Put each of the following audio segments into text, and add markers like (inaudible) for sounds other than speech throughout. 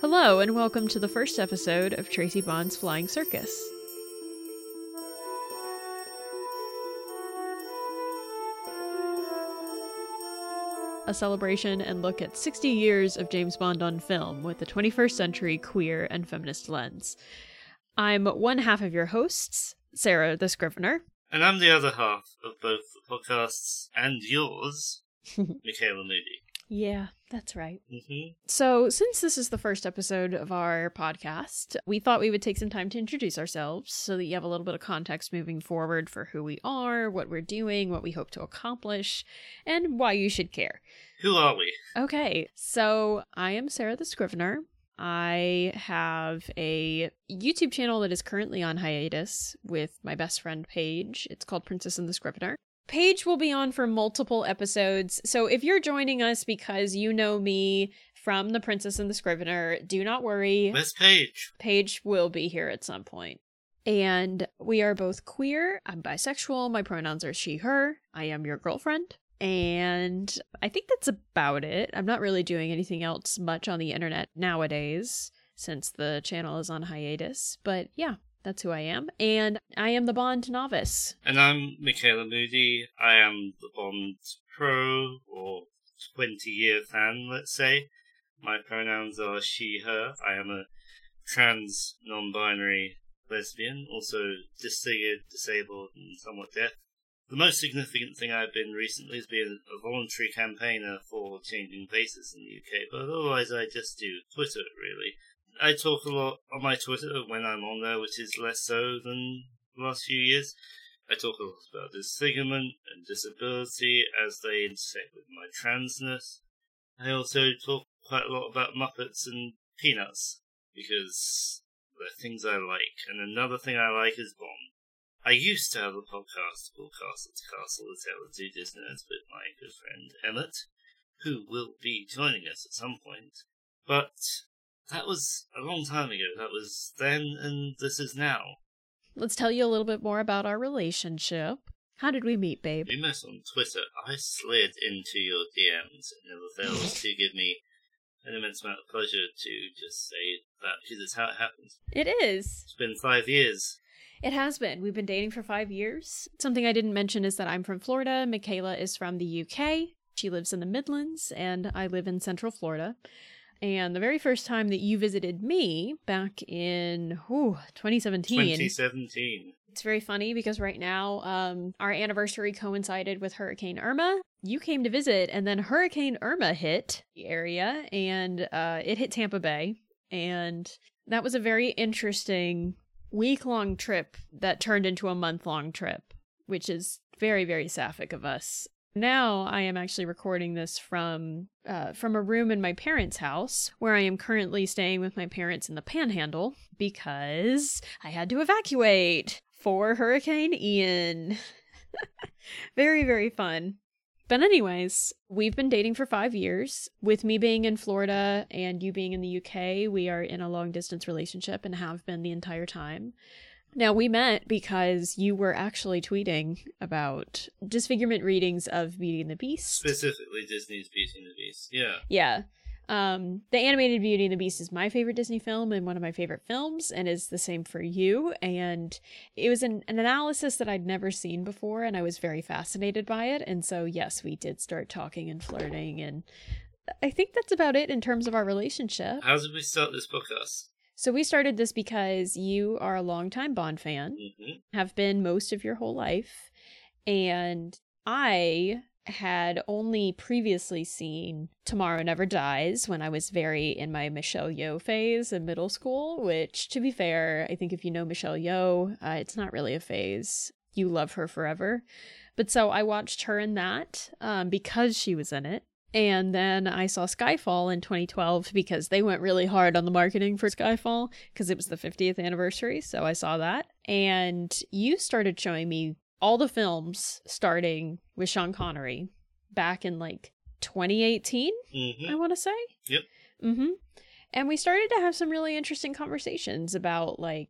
Hello, and welcome to the first episode of Tracy Bond's Flying Circus. A celebration and look at 60 years of James Bond on film with a 21st century queer and feminist lens. I'm one half of your hosts, Sarah the Scrivener. And I'm the other half of both the podcasts and yours, (laughs) Mikaela Moody. Yeah, that's right. hmm So, since this is the first episode of our podcast, we thought we would take some time to introduce ourselves so that you have a little bit of context moving forward for who we are, what we're doing, what we hope to accomplish, and why you should care. Who are we? Okay, so I am Sarah the Scrivener. I have a YouTube channel that is currently on hiatus with my best friend Paige. It's called Princess and the Scrivener. Paige will be on for multiple episodes. So if you're joining us because you know me from The Princess and the Scrivener, do not worry. Where's Paige? Paige will be here at some point. And we are both queer. I'm bisexual. My pronouns are she, her. I am your girlfriend. And I think that's about it. I'm not really doing anything else much on the internet nowadays since the channel is on hiatus. But yeah, that's who I am. And I am the Bond novice. And I'm Mikaela Moody. I am the Bond pro or 20 year fan, let's say. My pronouns are she, her. I am a trans, non binary lesbian, also disfigured, disabled, and somewhat deaf. The most significant thing I've been recently is being a voluntary campaigner for changing faces in the UK, but otherwise I just do Twitter, really. I talk a lot on my Twitter when I'm on there, which is less so than the last few years. I talk a lot about disfigurement and disability as they intersect with my transness. I also talk quite a lot about Muppets and Peanuts because they're things I like. And another thing I like is Bond. I used to have a podcast called Castle to Castle, the Tale of Two Disneylands with my good friend Emmett, who will be joining us at some point. But that was a long time ago. That was then, and this is now. Let's tell you a little bit more about our relationship. How did we meet, babe? We met on Twitter. I slid into your DMs. It never fails to give me an immense amount of pleasure to just say that because it's how it happens. It is. It's been five years. It has been. We've been dating for five years. Something I didn't mention is that I'm from Florida. Mikaela is from the UK. She lives in the Midlands, and I live in Central Florida. And the very first time that you visited me back in ooh, 2017, 2017. it's very funny because right now um, our anniversary coincided with Hurricane Irma. You came to visit, and then Hurricane Irma hit the area, and uh, it hit Tampa Bay. And that was a very interesting week long trip that turned into a month long trip, which is very, very sapphic of us. Now I am actually recording this from uh, from a room in my parents' house, where I am currently staying with my parents in the Panhandle because I had to evacuate for Hurricane Ian. (laughs) very, very fun. But, anyways, we've been dating for five years. With me being in Florida and you being in the UK, we are in a long distance relationship and have been the entire time. Now, we met because you were actually tweeting about disfigurement readings of Beauty and the Beast. Specifically, Disney's Beauty and the Beast. Yeah. Yeah. Um, the animated Beauty and the Beast is my favorite Disney film and one of my favorite films, and is the same for you. And it was an, an analysis that I'd never seen before, and I was very fascinated by it. And so, yes, we did start talking and flirting, and I think that's about it in terms of our relationship. How did we start this podcast? So, we started this because you are a longtime Bond fan, hmm have been most of your whole life, and I had only previously seen Tomorrow Never Dies when I was very in my Michelle Yeoh phase in middle school, which, to be fair, I think if you know Michelle Yeoh, uh, it's not really a phase. You love her forever. But so I watched her in that um, because she was in it. And then I saw Skyfall in 2012 because they went really hard on the marketing for Skyfall because it was the 50th anniversary. So I saw that. And you started showing me all the films starting with Sean Connery back in like 2018, hmm I want to say. Yep. Mm-hmm. And we started to have some really interesting conversations about like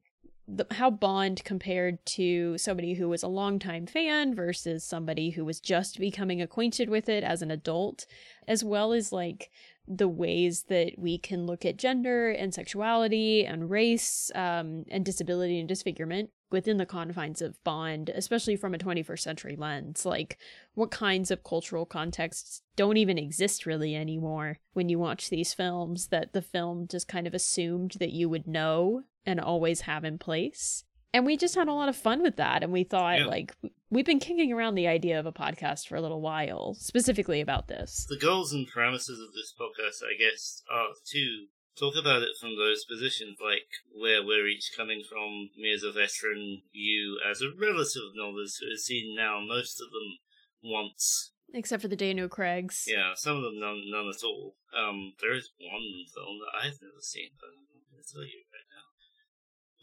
the, how Bond compared to somebody who was a longtime fan versus somebody who was just becoming acquainted with it as an adult, as well as like the ways that we can look at gender and sexuality and race um, and disability and disfigurement within the confines of Bond, especially from a 21st century lens. Like, what kinds of cultural contexts don't even exist really anymore when you watch these films that the film just kind of assumed that you would know and always have in place. And we just had a lot of fun with that. And we thought, Yeah. like, we've been kicking around the idea of a podcast for a little while, specifically about this. The goals and premises of this podcast, I guess, are to talk about it from those positions, like where we're each coming from. Me as a veteran, you as a relative novice who has seen now most of them once. Except for the Daniel Craigs. Yeah, some of them none, none at all. Um, there is one film that I've never seen, but I'm going to tell you.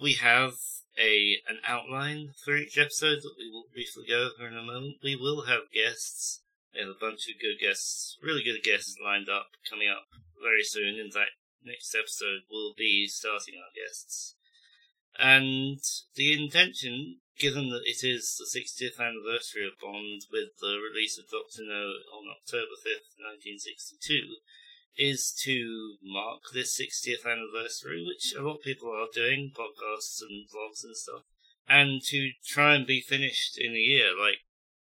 We have a an outline for each episode that we will briefly go over in a moment. We will have guests. We have a bunch of good guests, really good guests lined up coming up very soon. In fact, next episode will be starting our guests. And the intention, given that it is the 60th anniversary of Bond with the release of Doctor No on October 5th, 1962, is to mark this 60th anniversary, which a lot of people are doing, podcasts and vlogs and stuff, and to try and be finished in a year. Like,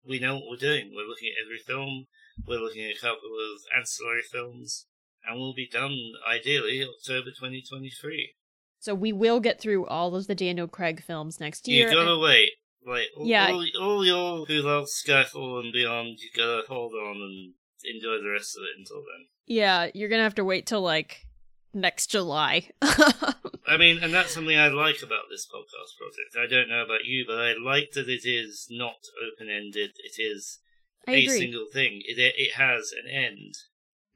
we know what we're doing. We're looking at every film, we're looking at a couple of ancillary films, and we'll be done, ideally, October 2023. So we will get through all of the Daniel Craig films next year. You gotta and- wait. Like, all, Yeah. all, all y'all who love Skyfall and beyond, you gotta hold on and enjoy the rest of it until then. Yeah, you're gonna have to wait till like next July. I mean, and that's something I like about this podcast project. I don't know about you, but I like that it is not open ended. It is a single thing. It it has an end.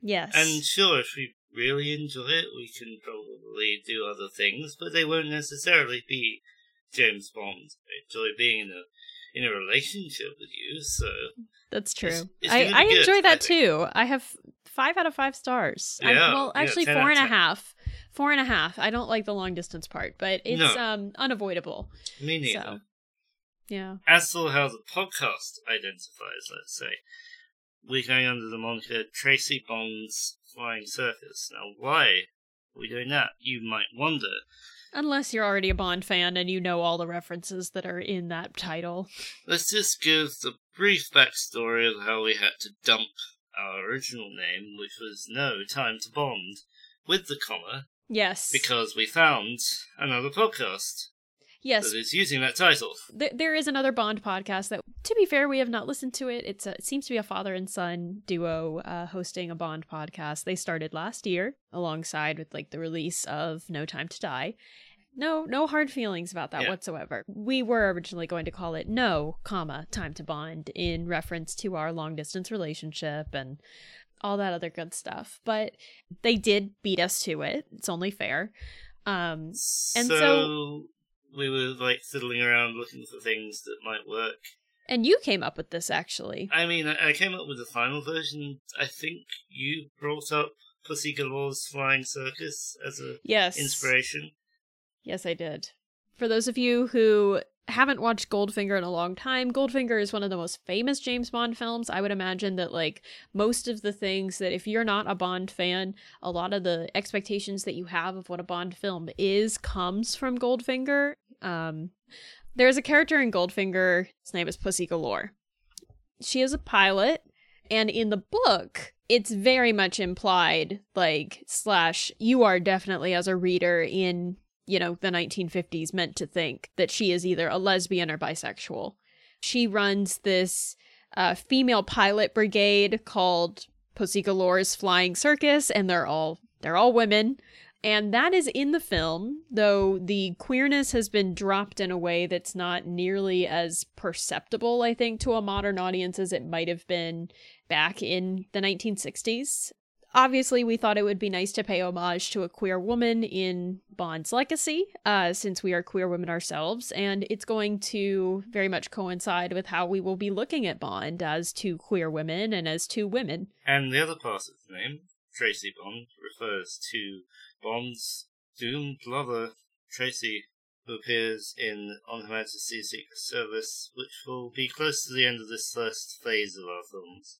yes. And sure, if we really enjoy it, we can probably do other things, but they won't necessarily be James Bond. I enjoy being in a in a relationship with you, so That's true. It's- it's I, really I good, enjoy I that think. too. I have five out of five stars. I- well, actually 10 four and a 10. half. Four and a half. I don't like the long distance part, but it's No. um unavoidable. me neither. So yeah. As for how the podcast identifies, let's say, we're going under the moniker Tracy Bond's Flying Circus. Now, why are we doing that? You might wonder. Unless you're already a Bond fan and you know all the references that are in that title. Let's just give the brief backstory of how we had to dump our original name, which was No Time to Bond, with the comma, Yes. because we found another podcast yes, that is using that title. Th- there is another Bond podcast that, to be fair, we have not listened to it. It's a, it seems to be a father and son duo uh, hosting a Bond podcast. They started last year alongside with like the release of No Time to Die. No, no hard feelings about that Yeah. whatsoever. We were originally going to call it No, comma Time to Bond in reference to our long distance relationship and all that other good stuff. But they did beat us to it. It's only fair. Um, And so, so- we were like fiddling around looking for things that might work. and you came up with this actually. I mean, I, I came up with the final version. I think you brought up Pussy Galore's Flying Circus as a Yes. inspiration. Yes, I did. For those of you who haven't watched Goldfinger in a long time, Goldfinger is one of the most famous James Bond films. I would imagine that, like, most of the things that if you're not a Bond fan, a lot of the expectations that you have of what a Bond film is comes from Goldfinger. Um, there's a character in Goldfinger, his name is Pussy Galore. She is a pilot, and in the book, it's very much implied, like, slash, you are definitely, as a reader in you know, the 1950s meant to think that she is either a lesbian or bisexual. She runs this uh, female pilot brigade called Pussy Galore's Flying Circus, and they're all they're all women. And that is in the film, though the queerness has been dropped in a way that's not nearly as perceptible, I think, to a modern audience as it might have been back in the 1960s obviously we thought it would be nice to pay homage to a queer woman in bond's legacy uh, since we are queer women ourselves and it's going to very much coincide with how we will be looking at bond as two queer women and as two women And the other part of the name, Tracy Bond, refers to Bond's doomed lover, Tracy, who appears in On Her Majesty's Secret Service, which will be close to the end of this first phase of our films.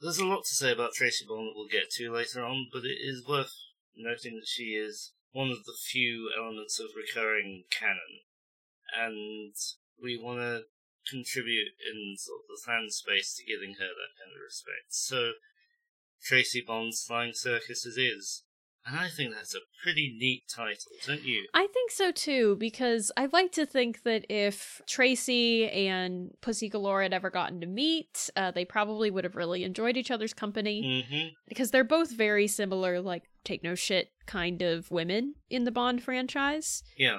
There's a lot to say about Tracy Bond that we'll get to later on, but it is worth noting that she is one of the few elements of recurring canon, and we want to contribute in sort of the fan space to giving her that kind of respect. So, Tracy Bond's Flying Circuses is. And I think that's a pretty neat title, don't you? I think so too, because I'd like to think that if Tracy and Pussy Galore had ever gotten to meet, uh, they probably would have really enjoyed each other's company. Mm-hmm. Because they're both very similar, like, take no shit kind of women in the Bond franchise. Yeah.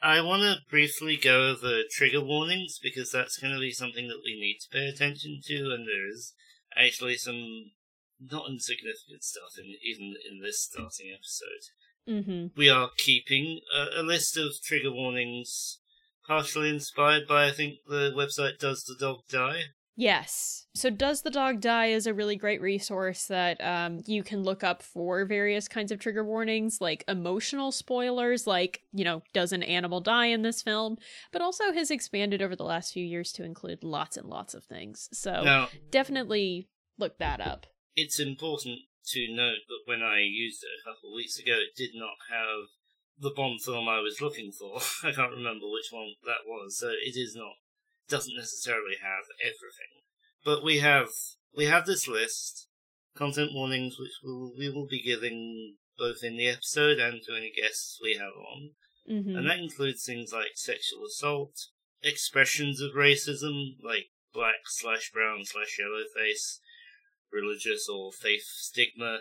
I want to briefly go over trigger warnings because that's going to be something that we need to pay attention to, and there is actually some not insignificant stuff in even in this starting episode. Mm-hmm. We are keeping a, a list of trigger warnings, partially inspired by I think the website Does the Dog Die? Yes. So, Does the Dog Die is a really great resource that um, you can look up for various kinds of trigger warnings, like emotional spoilers, like, you know, does an animal die in this film? But also has expanded over the last few years to include lots and lots of things. So, Now, definitely look that up. It's important to note that when I used it a couple of weeks ago, it did not have the Bond film I was looking for. (laughs) I can't remember which one that was, so it is not doesn't necessarily have everything. But we have we have this list, content warnings which we'll, we will be giving both in the episode and to any guests we have on. hmm And that includes things like sexual assault, expressions of racism, like black slash brown slash yellow face, religious or faith stigma,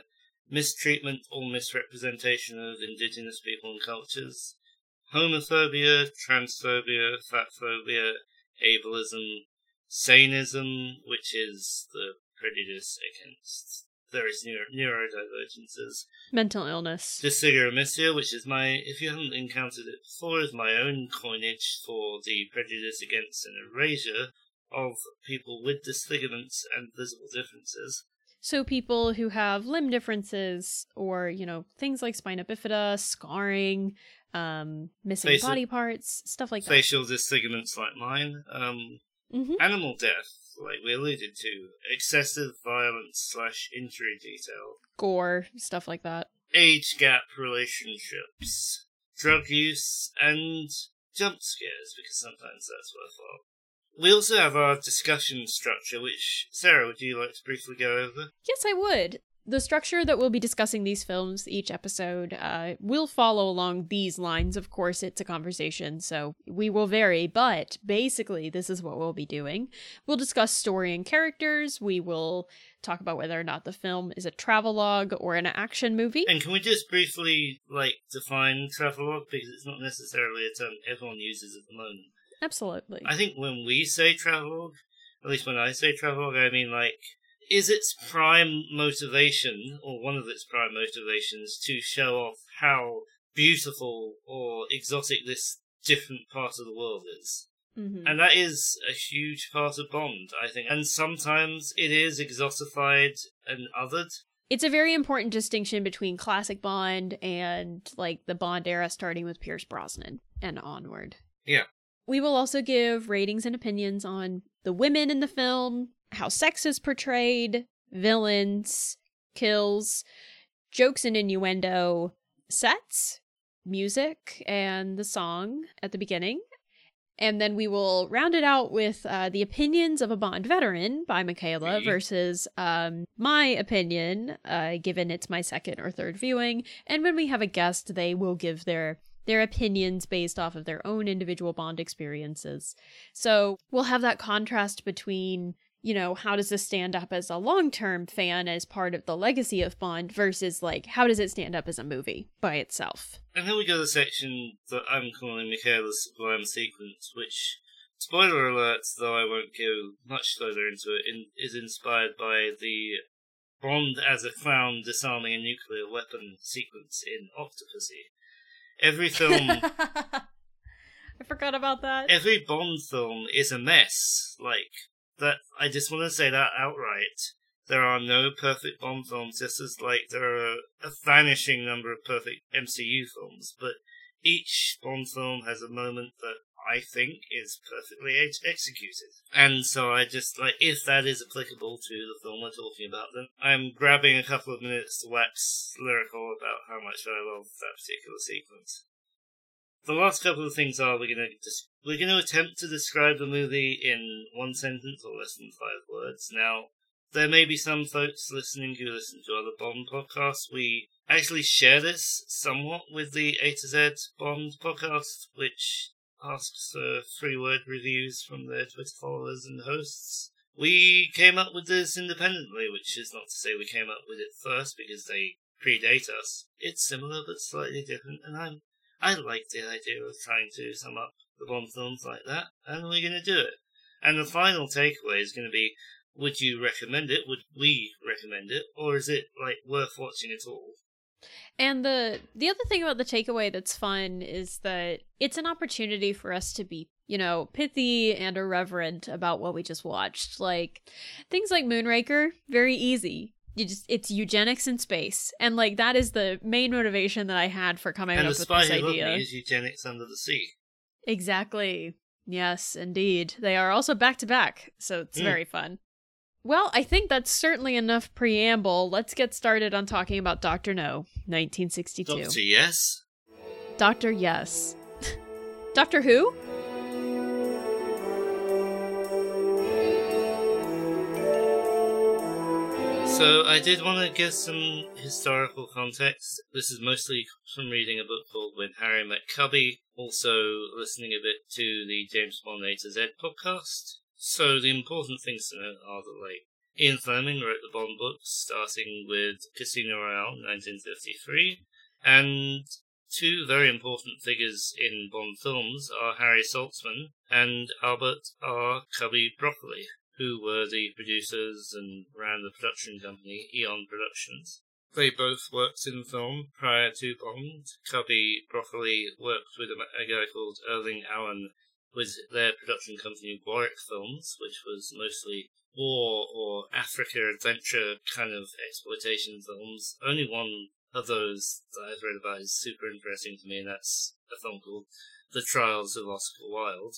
mistreatment or misrepresentation of indigenous people and cultures, homophobia, transphobia, fatphobia, ableism, saneism, which is the prejudice against various neuro- neurodivergences, Mental illness. Dyssygoramisia, which is my, if you haven't encountered it before, is my own coinage for the prejudice against an erasure of people with disfigurements and visible differences. So, people who have limb differences or, you know, things like spina bifida, scarring, um, missing Face it. body parts, stuff like that. Facial disfigurements like mine, um, hmm animal death, like we alluded to, excessive violence slash injury detail, Gore, stuff like that. age gap relationships, drug use, and jump scares, because sometimes that's worthwhile. We also have our discussion structure, which, Sarah, would you like to briefly go over? Yes, I would. The structure that we'll be discussing these films each episode uh, will follow along these lines. Of course, it's a conversation, so we will vary, but basically, this is what we'll be doing. We'll discuss story and characters. We will talk about whether or not the film is a travelogue or an action movie. And can we just briefly, like, define travelogue, because it's not necessarily a term everyone uses at the moment. Absolutely. I think when we say travelogue, at least when I say travelogue, I mean, like, is its prime motivation, or one of its prime motivations, to show off how beautiful or exotic this different part of the world is. Mhm. And that is a huge part of Bond, I think. And sometimes it is exotified and othered. It's a very important distinction between classic Bond and like the Bond era starting with Pierce Brosnan and onward. Yeah. We will also give ratings and opinions on the women in the film, how sex is portrayed, villains, kills, jokes and innuendo, sets, music, and the song at the beginning. And then we will round it out with uh, the opinions of a Bond veteran by Mikaela versus um, my opinion, uh, given it's my second or third viewing. And when we have a guest, they will give their their opinions based off of their own individual Bond experiences. So we'll have that contrast between, you know, how does this stand up as a long term fan as part of the legacy of Bond versus like how does it stand up as a movie by itself? And then we go to the section that I'm calling Mikaela's Sublime Sequence, which, spoiler alert, though I won't go much further into it, in, is inspired by the Bond as a clown disarming a nuclear weapon sequence in Octopussy. Every film, (laughs) I forgot about that. every Bond film is a mess. Like, that, I just want to say that outright. There are no perfect Bond films, just as, like, there are a vanishing number of perfect MCU films, but each Bond film has a moment that I think is perfectly ex- executed. And so I just like if that is applicable to the film we're talking about, then I'm grabbing a couple of minutes to wax lyrical about how much I love that particular sequence. The last couple of things are we're gonna just we're gonna attempt to describe the movie in one sentence or less than five words. Now, there may be some folks listening who listen to other Bond podcasts. We actually share this somewhat with the A to Z Bond podcast, which asks for three word reviews from their Twitter followers and hosts. We came up with this independently, which is not to say we came up with it first because they predate us. It's similar but slightly different, and I'm I like the idea of trying to sum up the Bond films like that, and we're going to do it. And the final takeaway is going to be would you recommend it? Would we recommend it? Or is it like worth watching at all? And the the other thing about the takeaway that's fun is that it's an opportunity for us to be, you know, pithy and irreverent about what we just watched. Like things like Moonraker, very easy. You just it's eugenics in space, and like that is the main motivation that I had for coming and up the with spy this idea. me is eugenics under the sea. Exactly. Yes, indeed. They are also back to back, so it's Mm. very fun. Well, I think that's certainly enough preamble. Let's get started on talking about Dr. No, 1962. Doctor, yes. Doctor Yes. (laughs) Doctor Who? So I did want to give some historical context. This is mostly from reading a book called When Harry Met Cubby, also listening a bit to the James Bond A to Z podcast. So the important things to note are that like Ian Fleming wrote the Bond books, starting with Casino Royale, 1953, and two very important figures in Bond films are Harry Saltzman and Albert R. Cubby Broccoli, who were the producers and ran the production company Eon Productions. They both worked in film prior to Bond. Cubby Broccoli worked with a, guy called Irving Allen with their production company Warwick Films, which was mostly war or Africa adventure kind of exploitation films. Only one of those that I've read about is super interesting to me, and that's a film called The Trials of Oscar Wilde.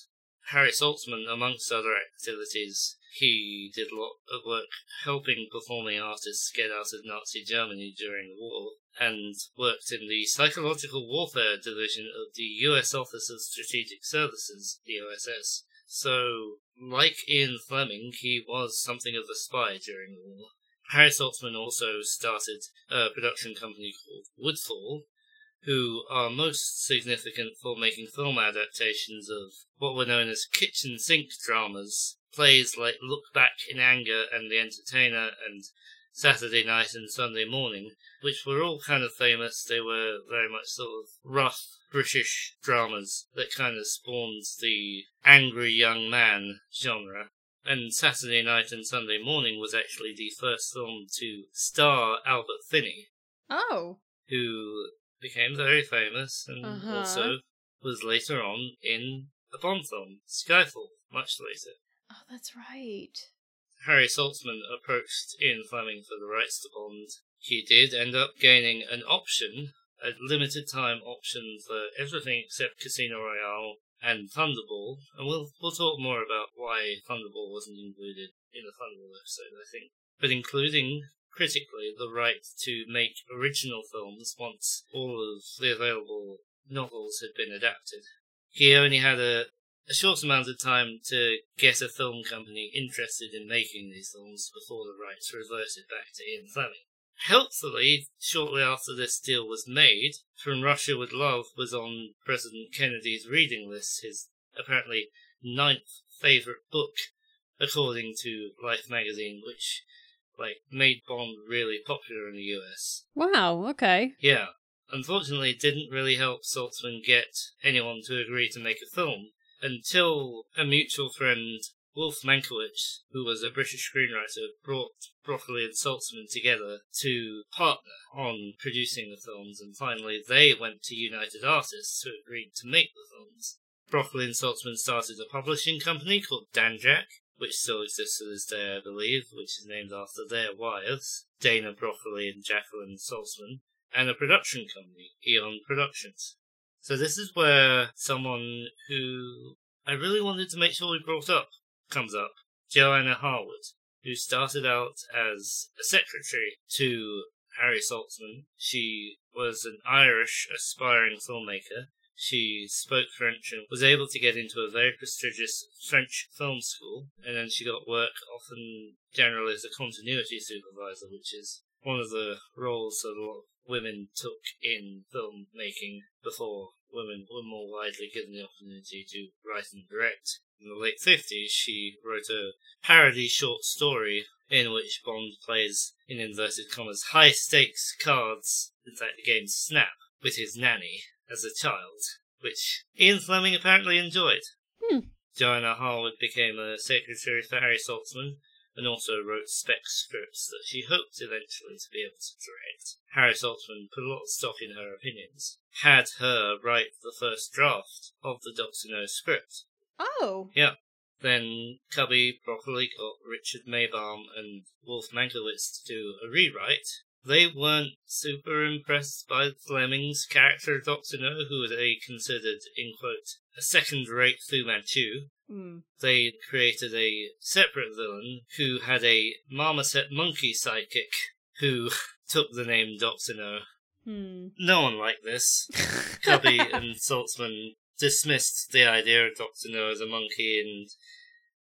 Harry Saltzman, amongst other activities, he did a lot of work helping performing artists get out of Nazi Germany during the war, and worked in the Psychological Warfare Division of the U.S. Office of Strategic Services, the OSS. So, like Ian Fleming, he was something of a spy during the war. Harry Saltzman also started a production company called Woodfall, who are most significant for making film adaptations of what were known as kitchen sink dramas, plays like Look Back in Anger and The Entertainer and Saturday Night and Sunday Morning, which were all kind of famous. They were very much sort of rough British dramas that kind of spawned the angry young man genre. And Saturday Night and Sunday Morning was actually the first film to star Albert Finney, Oh. who became very famous and Uh-huh. also was later on in a Bond film, Skyfall, much later. Oh, that's right. Harry Saltzman approached Ian Fleming for the rights to Bond. He did end up gaining an option, a limited time option for everything except Casino Royale and Thunderball, and we'll we'll talk more about why Thunderball wasn't included in the Thunderball episode, I think. But including critically the right to make original films once all of the available novels had been adapted. He only had a a short amount of time to get a film company interested in making these films before the rights reverted back to Ian Fleming. Helpfully, shortly after this deal was made, From Russia with Love was on President Kennedy's reading list, his apparently ninth favourite book, according to Life magazine, which like made Bond really popular in the US. Wow, okay. Yeah. Unfortunately, it didn't really help Saltzman get anyone to agree to make a film until a mutual friend, Wolf Mankowitz, who was a British screenwriter, brought Broccoli and Saltzman together to partner on producing the films, and finally they went to United Artists, who agreed to make the films. Broccoli and Saltzman started a publishing company called Danjaq, which still exists to this day, I believe, which is named after their wives, Dana Broccoli and Jacqueline Saltzman, and a production company, Eon Productions. So this is where someone who I really wanted to make sure we brought up comes up Johanna Harwood, who started out as a secretary to Harry Saltzman. She was an Irish aspiring filmmaker. She spoke French and was able to get into a very prestigious French film school, and then she got work often generally as a continuity supervisor, which is one of the roles that a lot of women took in filmmaking before women were more widely given the opportunity to write and direct. In the late 50s, she wrote a parody short story in which Bond plays, in inverted commas, high stakes cards in fact, the game Snap with his nanny as a child, which Ian Fleming apparently enjoyed. Hmm. Johanna Harwood became a secretary for Harry Saltzman and also wrote spec scripts that she hoped eventually to be able to direct. Harry Saltzman put a lot of stock in her opinions, had her write the first draft of the Doctor No script. Oh. Yeah. Then Cubby Broccoli got Richard Maibaum and Wolf Mankowitz to do a rewrite. They weren't super impressed by Fleming's character of Doctor No, who they considered, in quote, a second-rate Fu Manchu. Hmm. They created a separate villain who had a marmoset monkey psychic who (laughs) took the name Doctor No. Hmm. No one liked this. (laughs) Cubby and Saltzman dismissed the idea of Doctor No as a monkey, and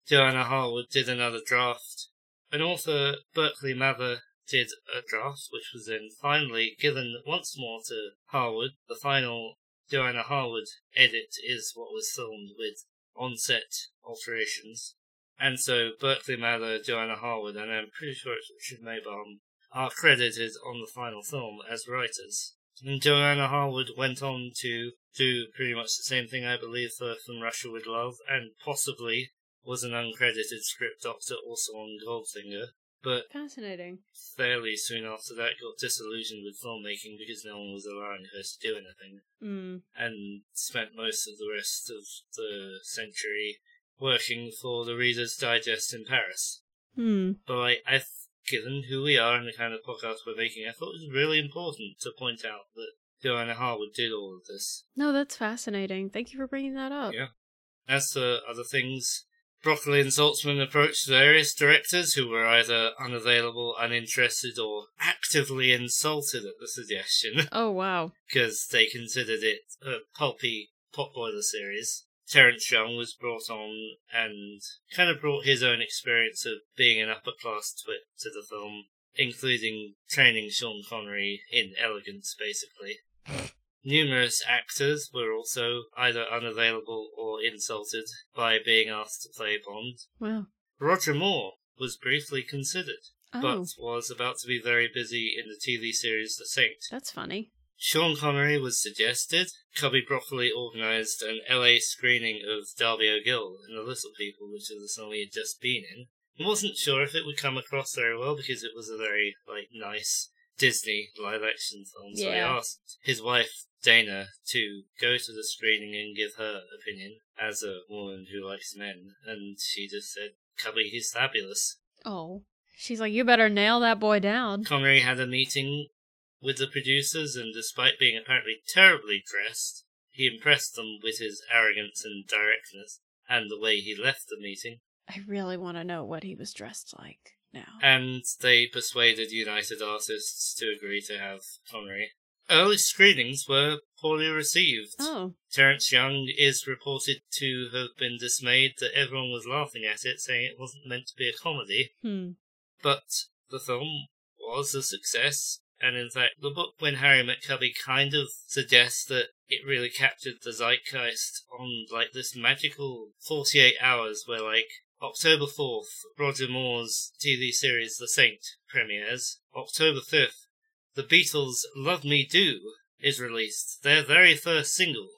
Johanna Harwood did another draft. An author, Berkeley Mather, did a draft, which was then finally given once more to Harwood. The final Johanna Harwood edit is what was filmed with on-set alterations. And so Berkeley Mather, Johanna Harwood, and I'm pretty sure it's Richard Maibaum, are credited on the final film as writers. And Johanna Harwood went on to do pretty much the same thing, I believe, for From Russia with Love, and possibly was an uncredited script doctor also on Goldfinger. But Fascinating. fairly soon after that got disillusioned with filmmaking because no one was allowing her to do anything Hmm. and spent most of the rest of the century working for the Reader's Digest in Paris. Hmm. But I, I, th- given who we are and the kind of podcast we're making, I thought it was really important to point out that Johanna Harwood did all of this. No, that's fascinating. Thank you for bringing that up. Yeah. As for other things, Broccoli and Saltzman approached various directors who were either unavailable, uninterested, or actively insulted at the suggestion. (laughs) Oh wow. because they considered it a pulpy potboiler series. Terence Young was brought on and kind of brought his own experience of being an upper class twit to the film, including training Sean Connery in elegance, basically. Numerous actors were also either unavailable or insulted by being asked to play Bond. Wow. Roger Moore was briefly considered, Oh, but was about to be very busy in the TV series The Saint. that's funny. Sean Connery was suggested. Cubby Broccoli organised an LA screening of Darby O'Gill in The Little People, which is the film he had just been in. He wasn't sure if it would come across very well because it was a very like nice Disney live action film. So he asked his wife Dana to go to the screening and give her opinion as a woman who likes men, and she just said, "Cubby, he's fabulous." Oh. She's like, you better nail that boy down. Connery had a meeting with the producers, and despite being apparently terribly dressed, he impressed them with his arrogance and directness and the way he left the meeting. I really want to know what he was dressed like now. And they persuaded United Artists to agree to have Connery. Early screenings were poorly received. Oh. Terence Young is reported to have been dismayed that everyone was laughing at it, saying it wasn't meant to be a comedy. Hmm. But the film was a success, and in fact, the book When Harry Met Cubby kind of suggests that it really captured the zeitgeist on like this magical 48 hours where like October 4th, Roger Moore's TV series The Saint premieres. October 5th, The Beatles' Love Me Do is released, their very first single,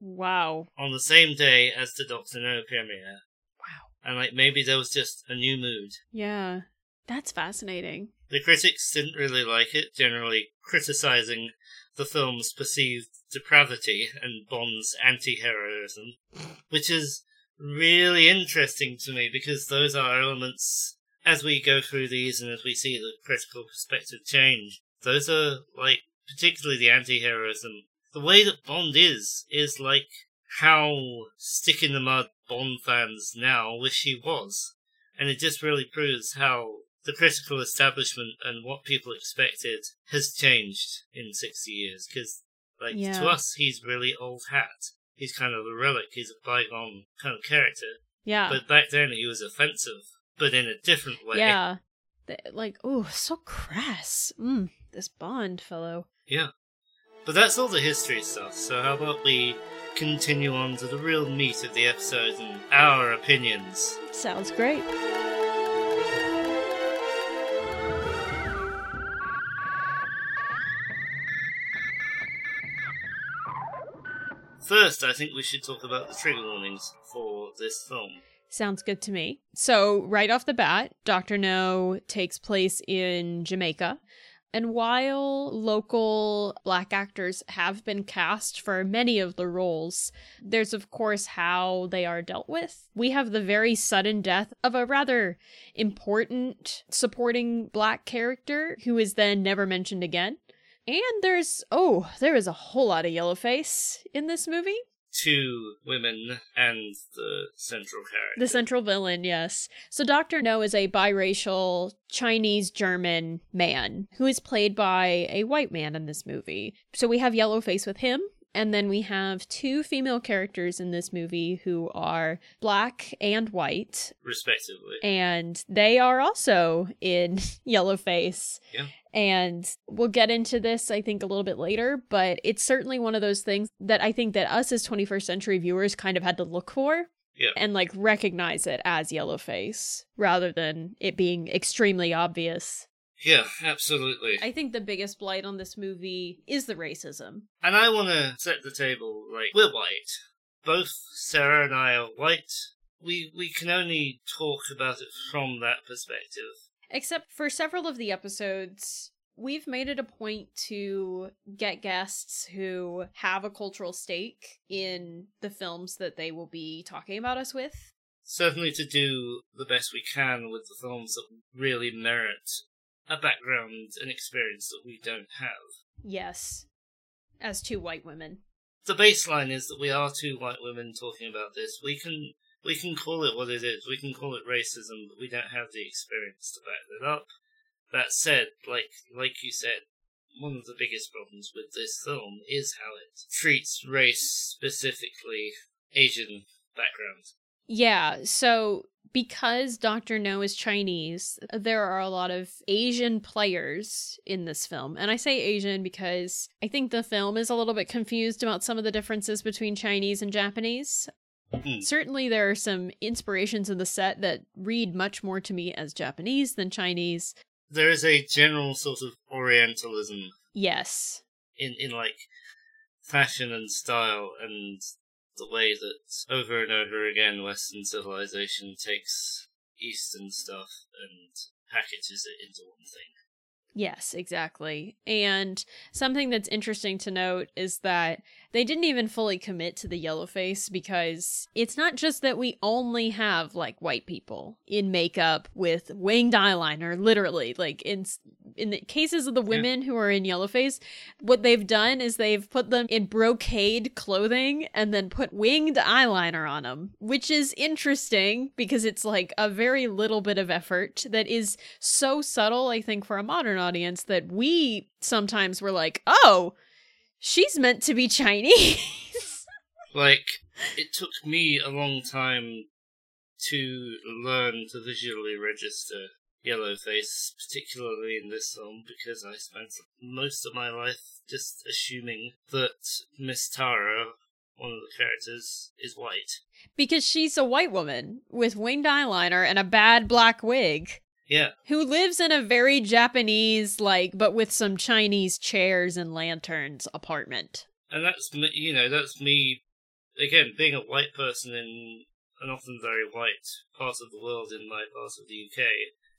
Wow. on the same day as the Doctor No premiere. Wow. And like maybe there was just a new mood. Yeah. That's fascinating. The critics didn't really like it, generally criticizing the film's perceived depravity and Bond's anti heroism, which is really interesting to me because those are elements, as we go through these and as we see the critical perspective change, those are, like, particularly the anti heroism. The way that Bond is, is like how stick in the mud Bond fans now wish he was. And it just really proves how the critical establishment and what people expected has changed in 60 years. Because, like, Yeah. to us, he's really old hat. He's kind of a relic. He's a bygone kind of character. Yeah. But back then, he was offensive, but in a different way. Yeah. Like, oh, so crass. Mm, this Bond fellow. Yeah. But that's all the history stuff, so how about we continue on to the real meat of the episode and our opinions? Sounds great. First, I think we should talk about the trigger warnings for this film. Sounds good to me. So, right off the bat, Dr. No takes place in Jamaica. And while local black actors have been cast for many of the roles, there's of course how they are dealt with. We have the very sudden death of a rather important supporting black character who is then never mentioned again. And there's, oh, there is a whole lot of yellow face in this movie. Two women and the central character. The central villain, yes. So Dr. No is a biracial Chinese German man who is played by a white man in this movie. So we have Yellowface with him. And then we have two female characters in this movie who are black and white. respectively. And they are also in (laughs) Yellowface. Yeah. And we'll get into this, I think, a little bit later, but it's certainly one of those things that I think that us as 21st century viewers kind of had to look for Yeah. and like recognize it as Yellowface rather than it being extremely obvious. Yeah, absolutely. I think the biggest blight on this movie is the racism. And I want to set the table like we're white. Both Sarah and I are white. We we can only talk about it from that perspective. Except for several of the episodes, we've made it a point to get guests who have a cultural stake in the films that they will be talking about us with. Certainly to do the best we can with the films that really merit a background and experience that we don't have. Yes, as two white women. The baseline is that we are two white women talking about this. We can we can call it what it is. We can call it racism, but we don't have the experience to back that up. That said, like like you said, one of the biggest problems with this film is how it treats race, specifically Asian background. Yeah, so because Dr. No is Chinese, there are a lot of Asian players in this film. And I say Asian because I think the film is a little bit confused about some of the differences between Chinese and Japanese. Hmm. Certainly, there are some inspirations in the set that read much more to me as Japanese than Chinese. There is a general sort of Orientalism Yes. in, in like fashion and style and the way that over and over again Western civilization takes Eastern stuff and packages it into one thing. Yes, exactly. And something that's interesting to note is that they didn't even fully commit to the yellow face because it's not just that we only have like white people in makeup with winged eyeliner, literally. Like in in the cases of the women who are in yellow face, what they've done is they've put them in brocade clothing and then put winged eyeliner on them, which is interesting because it's like a very little bit of effort that is so subtle, I think, for a modern audience that we sometimes were like, oh, she's meant to be Chinese. (laughs) Like, it took me a long time to learn to visually register Yellowface, particularly in this film, because I spent most of my life just assuming that Miss Taro, one of the characters, is white. because she's a white woman with winged eyeliner and a bad black wig. Yeah, Who lives in a very Japanese, like, but with some Chinese chairs and lanterns apartment. and that's me, you know, that's me, again, being a white person in an often very white part of the world in my part of the UK,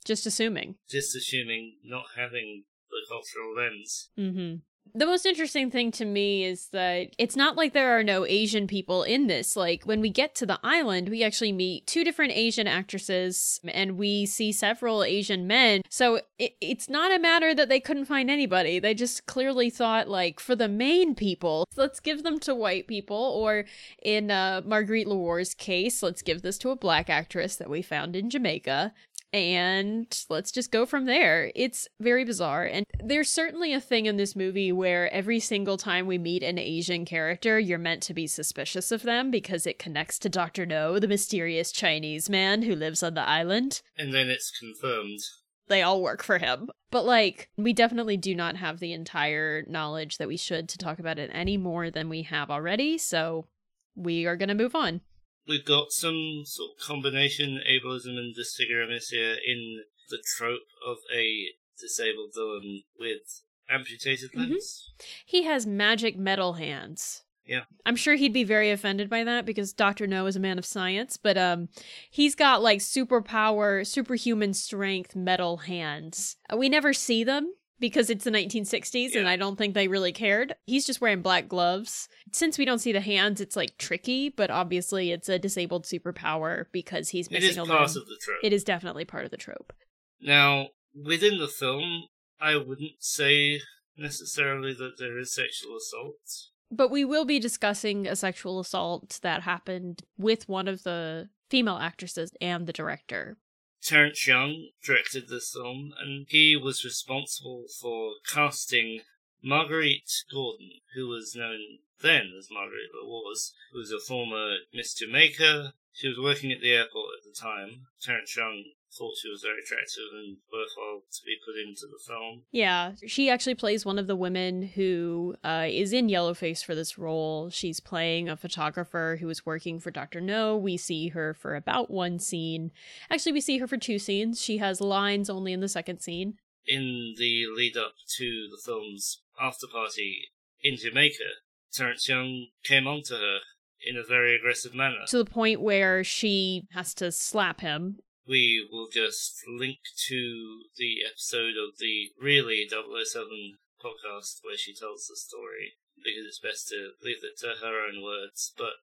Just assuming. just assuming not having the cultural lens. Mm-hmm. The most interesting thing to me is that it's not like there are no Asian people in this. Like when we get to the island, we actually meet two different Asian actresses and we see several Asian men. So it, it's not a matter that they couldn't find anybody. They just clearly thought, like, for the main people, let's give them to white people. Or in uh, Marguerite LeWars's case, let's give this to a black actress that we found in Jamaica and let's just go from there. It's very bizarre. And there's certainly a thing in this movie where every single time we meet an Asian character, you're meant to be suspicious of them because it connects to Dr. No, the mysterious Chinese man who lives on the island. And then it's confirmed. They all work for him. But, like, we definitely do not have the entire knowledge that we should to talk about it any more than we have already. So we are going to move on we've got some sort of combination ableism and disfigurement here in the trope of a disabled villain with amputated Mhm. limbs. He has magic metal hands. Yeah. I'm sure he'd be very offended by that because Dr. No is a man of science, but um he's got like superpower, superhuman strength metal hands. Uh, We never see them because it's the 1960s and I don't think they really cared. He's just wearing black gloves. Since we don't see the hands, it's like tricky, but obviously it's a disabled superpower because he's It missing is a part limb. of the trope. It is definitely part of the trope. Now, within the film, I wouldn't say necessarily that there is sexual assault. But we will be discussing a sexual assault that happened with one of the female actresses and the director. Terence Young directed this film, and he was responsible for casting Marguerite Gordon, who was known then as Marguerite LeWars, who was a former Miss Jamaica. She was working at the airport at the time. Terence Young thought she was very attractive and worthwhile to be put into the film. Yeah, she actually plays one of the women who uh, is in Yellowface for this role. She's playing a photographer who is working for Dr. No. We see her for about one scene. Actually, we see her for two scenes. She has lines only in the second scene. In the lead up to the film's after party in Jamaica, Terence Young came on to her in a very aggressive manner. To the point where she has to slap him we will just link to the episode of the really 007 podcast where she tells the story because it's best to leave it to her own words. But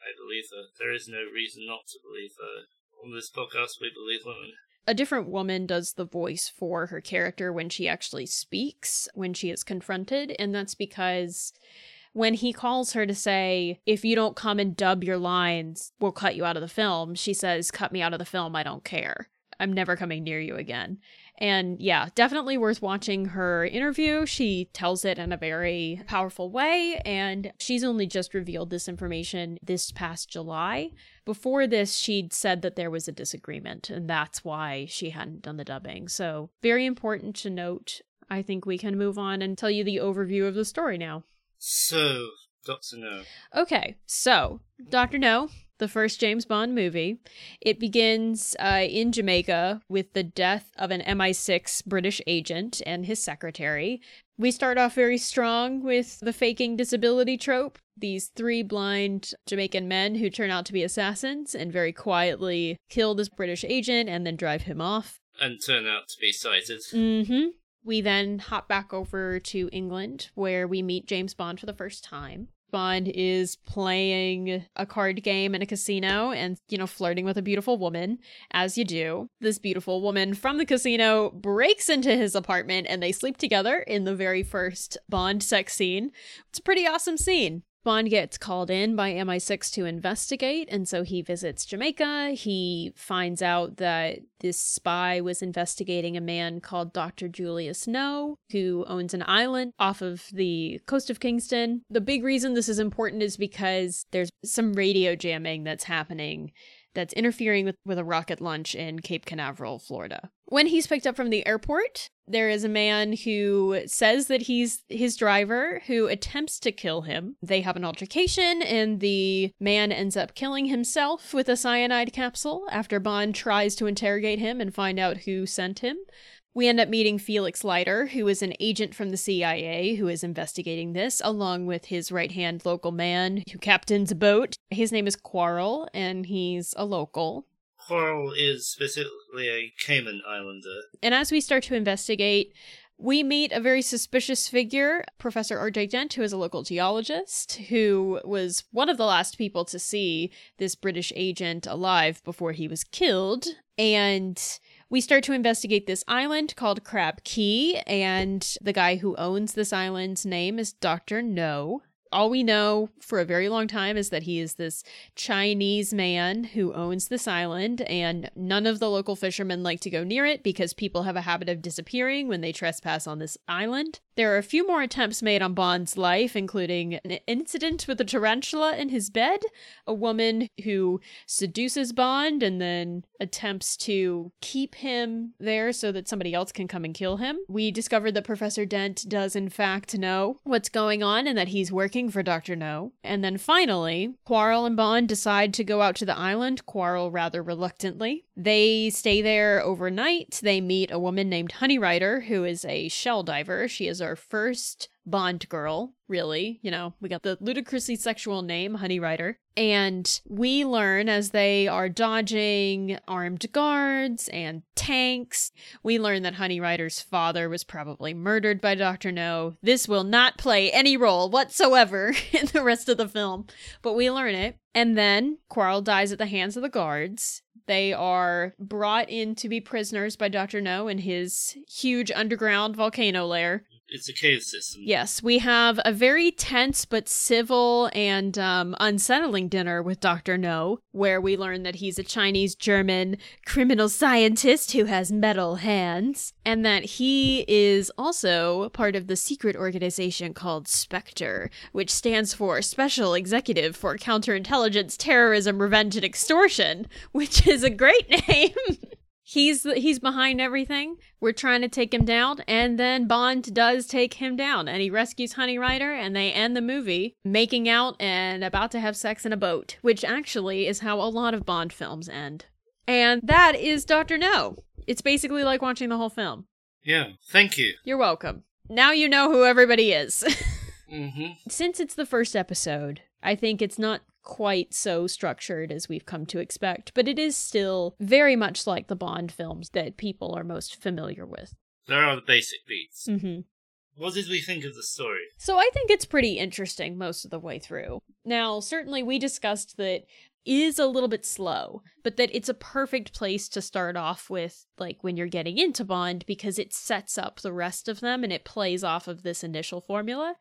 I believe her. There is no reason not to believe her. On this podcast, we believe women. a different woman does the voice for her character when she actually speaks, when she is confronted. And that's because when he calls her to say, if you don't come and dub your lines, we'll cut you out of the film, she says, cut me out of the film, I don't care. I'm never coming near you again. And yeah, definitely worth watching her interview. She tells it in a very powerful way, and she's only just revealed this information this past July. Before this, she'd said that there was a disagreement, and that's why she hadn't done the dubbing. So, very important to note. I think we can move on and tell you the overview of the story now. So, Doctor No. Okay, so Dr. No, the first James Bond movie, it begins uh, in Jamaica with the death of an MI6 British agent and his secretary. We start off very strong with the faking disability trope. These three blind Jamaican men who turn out to be assassins and very quietly kill this British agent and then drive him off. And turn out to be sighted. Mm-hmm. We then hop back over to England where we meet James Bond for the first time. Bond is playing a card game in a casino and, you know, flirting with a beautiful woman, as you do. This beautiful woman from the casino breaks into his apartment and they sleep together in the very first Bond sex scene. It's a pretty awesome scene. Bond gets called in by MI6 to investigate, and so he visits Jamaica. He finds out that this spy was investigating a man called Dr. Julius No, who owns an island off of the coast of Kingston. The big reason this is important is because there's some radio jamming that's happening that's interfering with, with a rocket launch in Cape Canaveral, Florida. When he's picked up from the airport, there is a man who says that he's his driver who attempts to kill him. They have an altercation, and the man ends up killing himself with a cyanide capsule after Bond tries to interrogate him and find out who sent him. We end up meeting Felix Leiter, who is an agent from the CIA who is investigating this, along with his right hand local man who captains a boat. His name is Quarrel, and he's a local. Quarrel is specifically a Cayman Islander. And as we start to investigate, We meet a very suspicious figure, Professor R.J. Dent, who is a local geologist, who was one of the last people to see this British agent alive before he was killed. And we start to investigate this island called Crab Key, and the guy who owns this island's name is Dr. No all we know for a very long time is that he is this Chinese man who owns this island, and none of the local fishermen like to go near it because people have a habit of disappearing when they trespass on this island. There are a few more attempts made on Bond's life, including an incident with a tarantula in his bed, a woman who seduces Bond and then attempts to keep him there so that somebody else can come and kill him. We discovered that Professor Dent does, in fact, know what's going on and that he's working for Dr. No. And then finally, Quarrel and Bond decide to go out to the island, Quarrel rather reluctantly. They stay there overnight. They meet a woman named Honey Ryder, who is a shell diver. She is our first Bond girl, really. You know, we got the ludicrously sexual name, Honey Ryder. And we learn as they are dodging armed guards and tanks, we learn that Honey Ryder's father was probably murdered by Dr. No. This will not play any role whatsoever (laughs) in the rest of the film, but we learn it. And then Quarrel dies at the hands of the guards. They are brought in to be prisoners by Dr. No in his huge underground volcano lair. It's a cave system. Yes, we have a very tense but civil and um, unsettling dinner with Dr. No, where we learn that he's a Chinese German criminal scientist who has metal hands, and that he is also part of the secret organization called Spectre, which stands for Special Executive for Counterintelligence, Terrorism, Revenge, and Extortion, which is a great (laughs) name. He's he's behind everything. We're trying to take him down, and then Bond does take him down, and he rescues Honey Ryder, and they end the movie making out and about to have sex in a boat, which actually is how a lot of Bond films end. And that is Doctor No. It's basically like watching the whole film. Yeah, thank you. You're welcome. Now you know who everybody is. (laughs) mm-hmm. Since it's the first episode, I think it's not quite so structured as we've come to expect, but it is still very much like the Bond films that people are most familiar with. There are the basic beats. Mm-hmm. What did we think of the story? So I think it's pretty interesting most of the way through. Now, certainly we discussed that is a little bit slow, but that it's a perfect place to start off with like when you're getting into Bond because it sets up the rest of them and it plays off of this initial formula.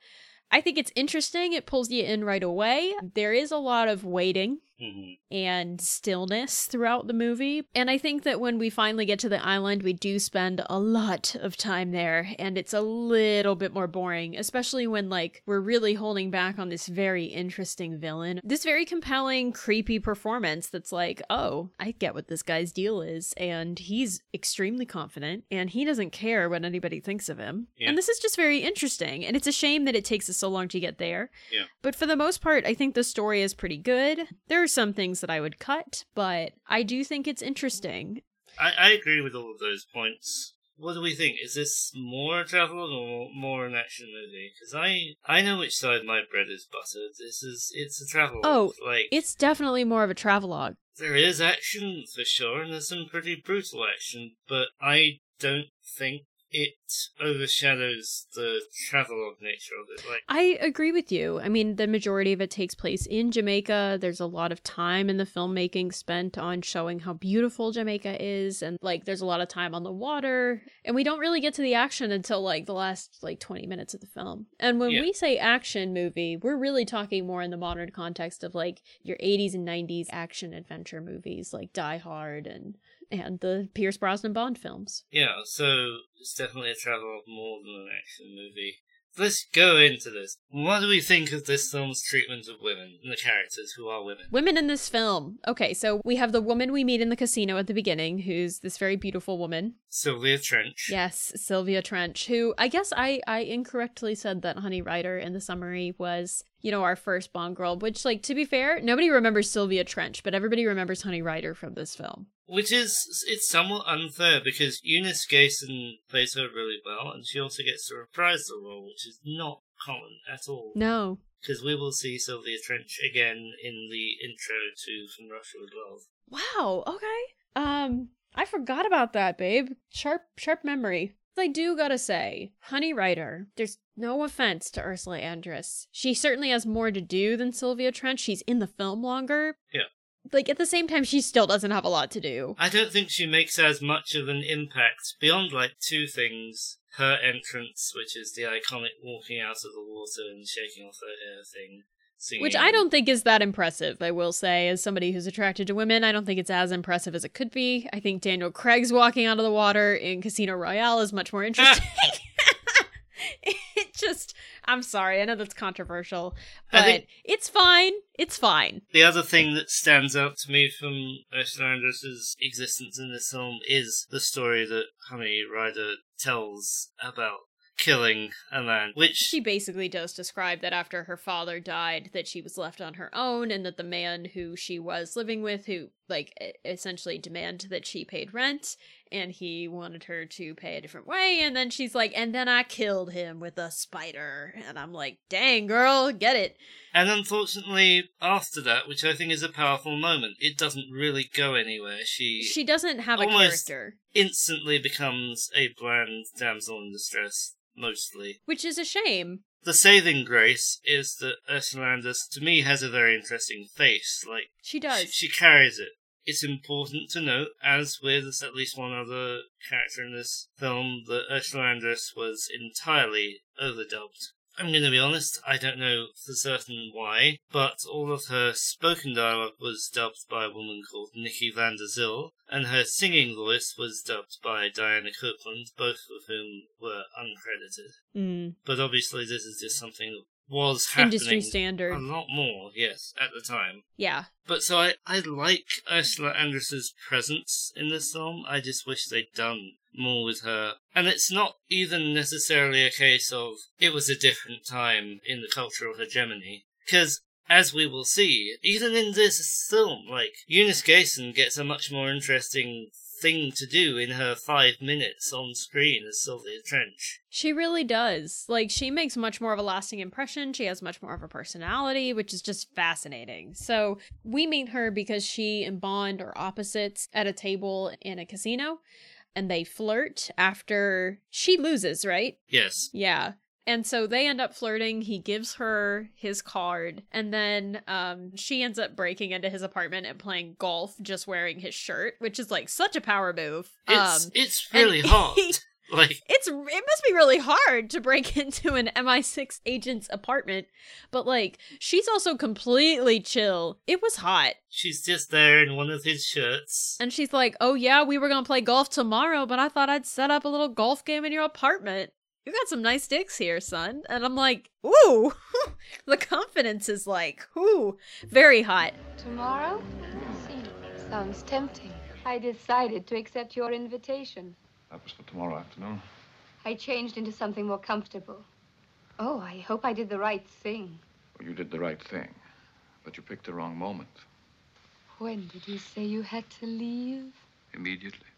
I think it's interesting. It pulls you in right away. There is a lot of waiting hmm and stillness throughout the movie. And I think that when we finally get to the island, we do spend a lot of time there, and it's a little bit more boring, especially when, like, we're really holding back on this very interesting villain. This very compelling, creepy performance that's like, oh, I get what this guy's deal is, and he's extremely confident, and he doesn't care what anybody thinks of him. Yeah. And this is just very interesting, and it's a shame that it takes us so long to get there. Yeah. But for the most part, I think the story is pretty good. There are some things that I would cut, but I do think it's interesting. I, I agree with all of those points. What do we think? Is this more a travelogue or more an action movie? Because I I know which side my bread is buttered. This is it's a travel. Oh, like It's definitely more of a travelogue. there is action for sure, and there's some pretty brutal action, but I don't think it overshadows the travelogue nature of it. Like I agree with you. I mean, the majority of it takes place in Jamaica. There's a lot of time in the filmmaking spent on showing how beautiful Jamaica is, and like there's a lot of time on the water. And we don't really get to the action until like the last like 20 minutes of the film. And when Yeah. we say action movie, we're really talking more in the modern context of like your 80s and 90s action adventure movies like Die Hard and and the Pierce Brosnan Bond films. Yeah, so it's definitely a travelogue more than an action movie. Let's go into this. What do we think of this film's treatment of women and the characters who are women? Women in this film. Okay, so we have the woman we meet in the casino at the beginning, who's this very beautiful woman. Sylvia Trench. Yes, Sylvia Trench, who I guess I I incorrectly said that Honey Ryder in the summary was, you know, our first Bond girl, which like to be fair, nobody remembers Sylvia Trench, but everybody remembers Honey Ryder from this film. Which is, it's somewhat unfair because Eunice Gayson plays her really well and she also gets to reprise the role, which is not common at all. No. Because we will see Sylvia Trench again in the intro to From Russia with Love. Wow, okay. Um I forgot about that, babe. Sharp sharp memory. I do gotta say, Honey Ryder, there's no offense to Ursula Andress. She certainly has more to do than Sylvia Trench. She's in the film longer. Yeah. Like at the same time, she still doesn't have a lot to do. I don't think she makes as much of an impact beyond like two things. Her entrance, which is the iconic walking out of the water and shaking off her hair thing. Singing. Which I don't think is that impressive, I will say, as somebody who's attracted to women. I don't think it's as impressive as it could be. I think Daniel Craig's walking out of the water in Casino Royale is much more (laughs) interesting. it (laughs) just, I'm sorry, I know that's controversial, but think- it's fine. It's fine. The other thing that stands out to me from Ursula Andress's existence in this film is the story that Honey Ryder tells about killing a man, which She basically does describe that after her father died, that she was left on her own, and that the man who she was living with, who like essentially demanded that she paid rent, and he wanted her to pay a different way, and then she's like, and then I killed him with a spider, and I'm like, dang girl, get it. And unfortunately, after that, which I think is a powerful moment, it doesn't really go anywhere. She, She doesn't have a character, instantly becomes a bland damsel in distress, mostly. which is a shame. The saving grace is that Ursula to me, has a very interesting face. Like, She does. She, she carries it. It's important to note, as with at least one other character in this film, that Ursula Andress was entirely overdubbed. I'm going to be honest, I don't know for certain why, but all of her spoken dialogue was dubbed by a woman called Nikki van der Zyl, and her singing voice was dubbed by Diana Coupland, both of whom were uncredited. Mm. But obviously, this is just something that was happening Industry standard a lot more, yes, at the time. Yeah. But so I, I like Ursula Andress's presence in this film. I just wish they'd done more with her. And it's not even necessarily a case of it was a different time in the cultural hegemony. Because, as we will see, even in this film, like, Eunice Gayson gets a much more interesting thing to do in her five minutes on screen as Sylvia Trench. She really does. Like, she makes much more of a lasting impression. She has much more of a personality, which is just fascinating. So, we meet her because she and Bond are opposites at a table in a casino, and they flirt after she loses, right? Yes. Yeah. And so they end up flirting. He gives her his card, and then um, she ends up breaking into his apartment and playing golf just wearing his shirt, which is like such a power move. It's, um, it's really (laughs) hot. (laughs) like, it's it must be really hard to break (laughs) into an MI6 agent's apartment, but like she's also completely chill. It was hot. she's just there in one of his shirts. And she's like, "Oh yeah, we were going to play golf tomorrow, but I thought I'd set up a little golf game in your apartment. You got some nice sticks here, son." And I'm like, "Ooh." (laughs) the confidence is like, "Ooh, very hot." Tomorrow? See, sounds tempting. I decided to accept your invitation. That was for tomorrow afternoon. I changed into something more comfortable. Oh, I hope I did the right thing. Well, you did the right thing, but you picked the wrong moment. When did you say you had to leave? Immediately.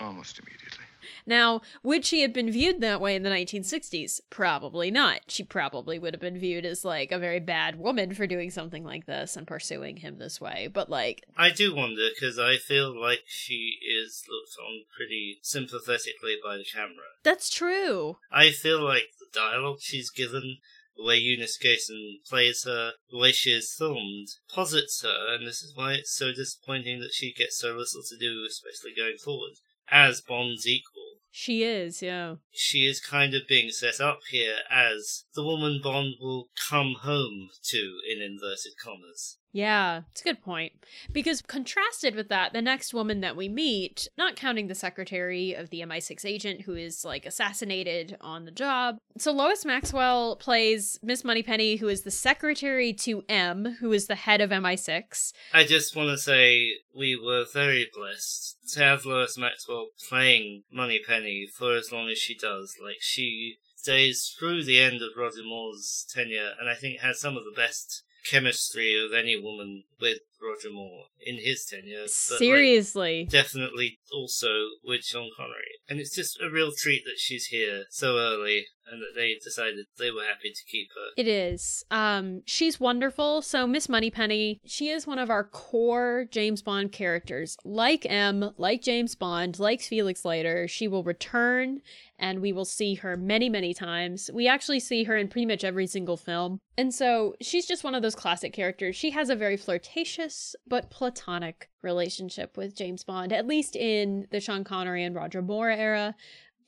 Almost immediately. Now, would she have been viewed that way in the 1960s? Probably not. She probably would have been viewed as like a very bad woman for doing something like this and pursuing him this way. But like, I do wonder because I feel like she is looked on pretty sympathetically by the camera. that's true. I feel like the dialogue she's given, the way Eunice Gayson plays her, the way she is filmed, posits her, and this is why it's so disappointing that she gets so little to do, especially going forward, as Bond's equal. She is, yeah. She is kind of being set up here as the woman Bond will come home to, in inverted commas. Yeah, it's a good point. Because contrasted with that, the next woman that we meet, not counting the secretary of the MI6 agent who is like assassinated on the job. So Lois Maxwell plays Miss Moneypenny, who is the secretary to M, who is the head of MI6. I just want to say we were very blessed to have Lois Maxwell playing Moneypenny for as long as she does. Like, she stays through the end of Roger Moore's tenure, and I think has some of the best chemistry of any woman with Roger Moore in his tenure. but, like, Seriously. definitely also with Sean Connery. And it's just a real treat that she's here so early and that they decided they were happy to keep her. It is. Um, she's wonderful. So Miss Moneypenny, she is one of our core James Bond characters. Like M, like James Bond, like Felix Leiter, she will return and we will see her many, many times. We actually see her in pretty much every single film. And so she's just one of those classic characters. She has a very flirtatious but platonic relationship with James Bond, at least in the Sean Connery and Roger Moore era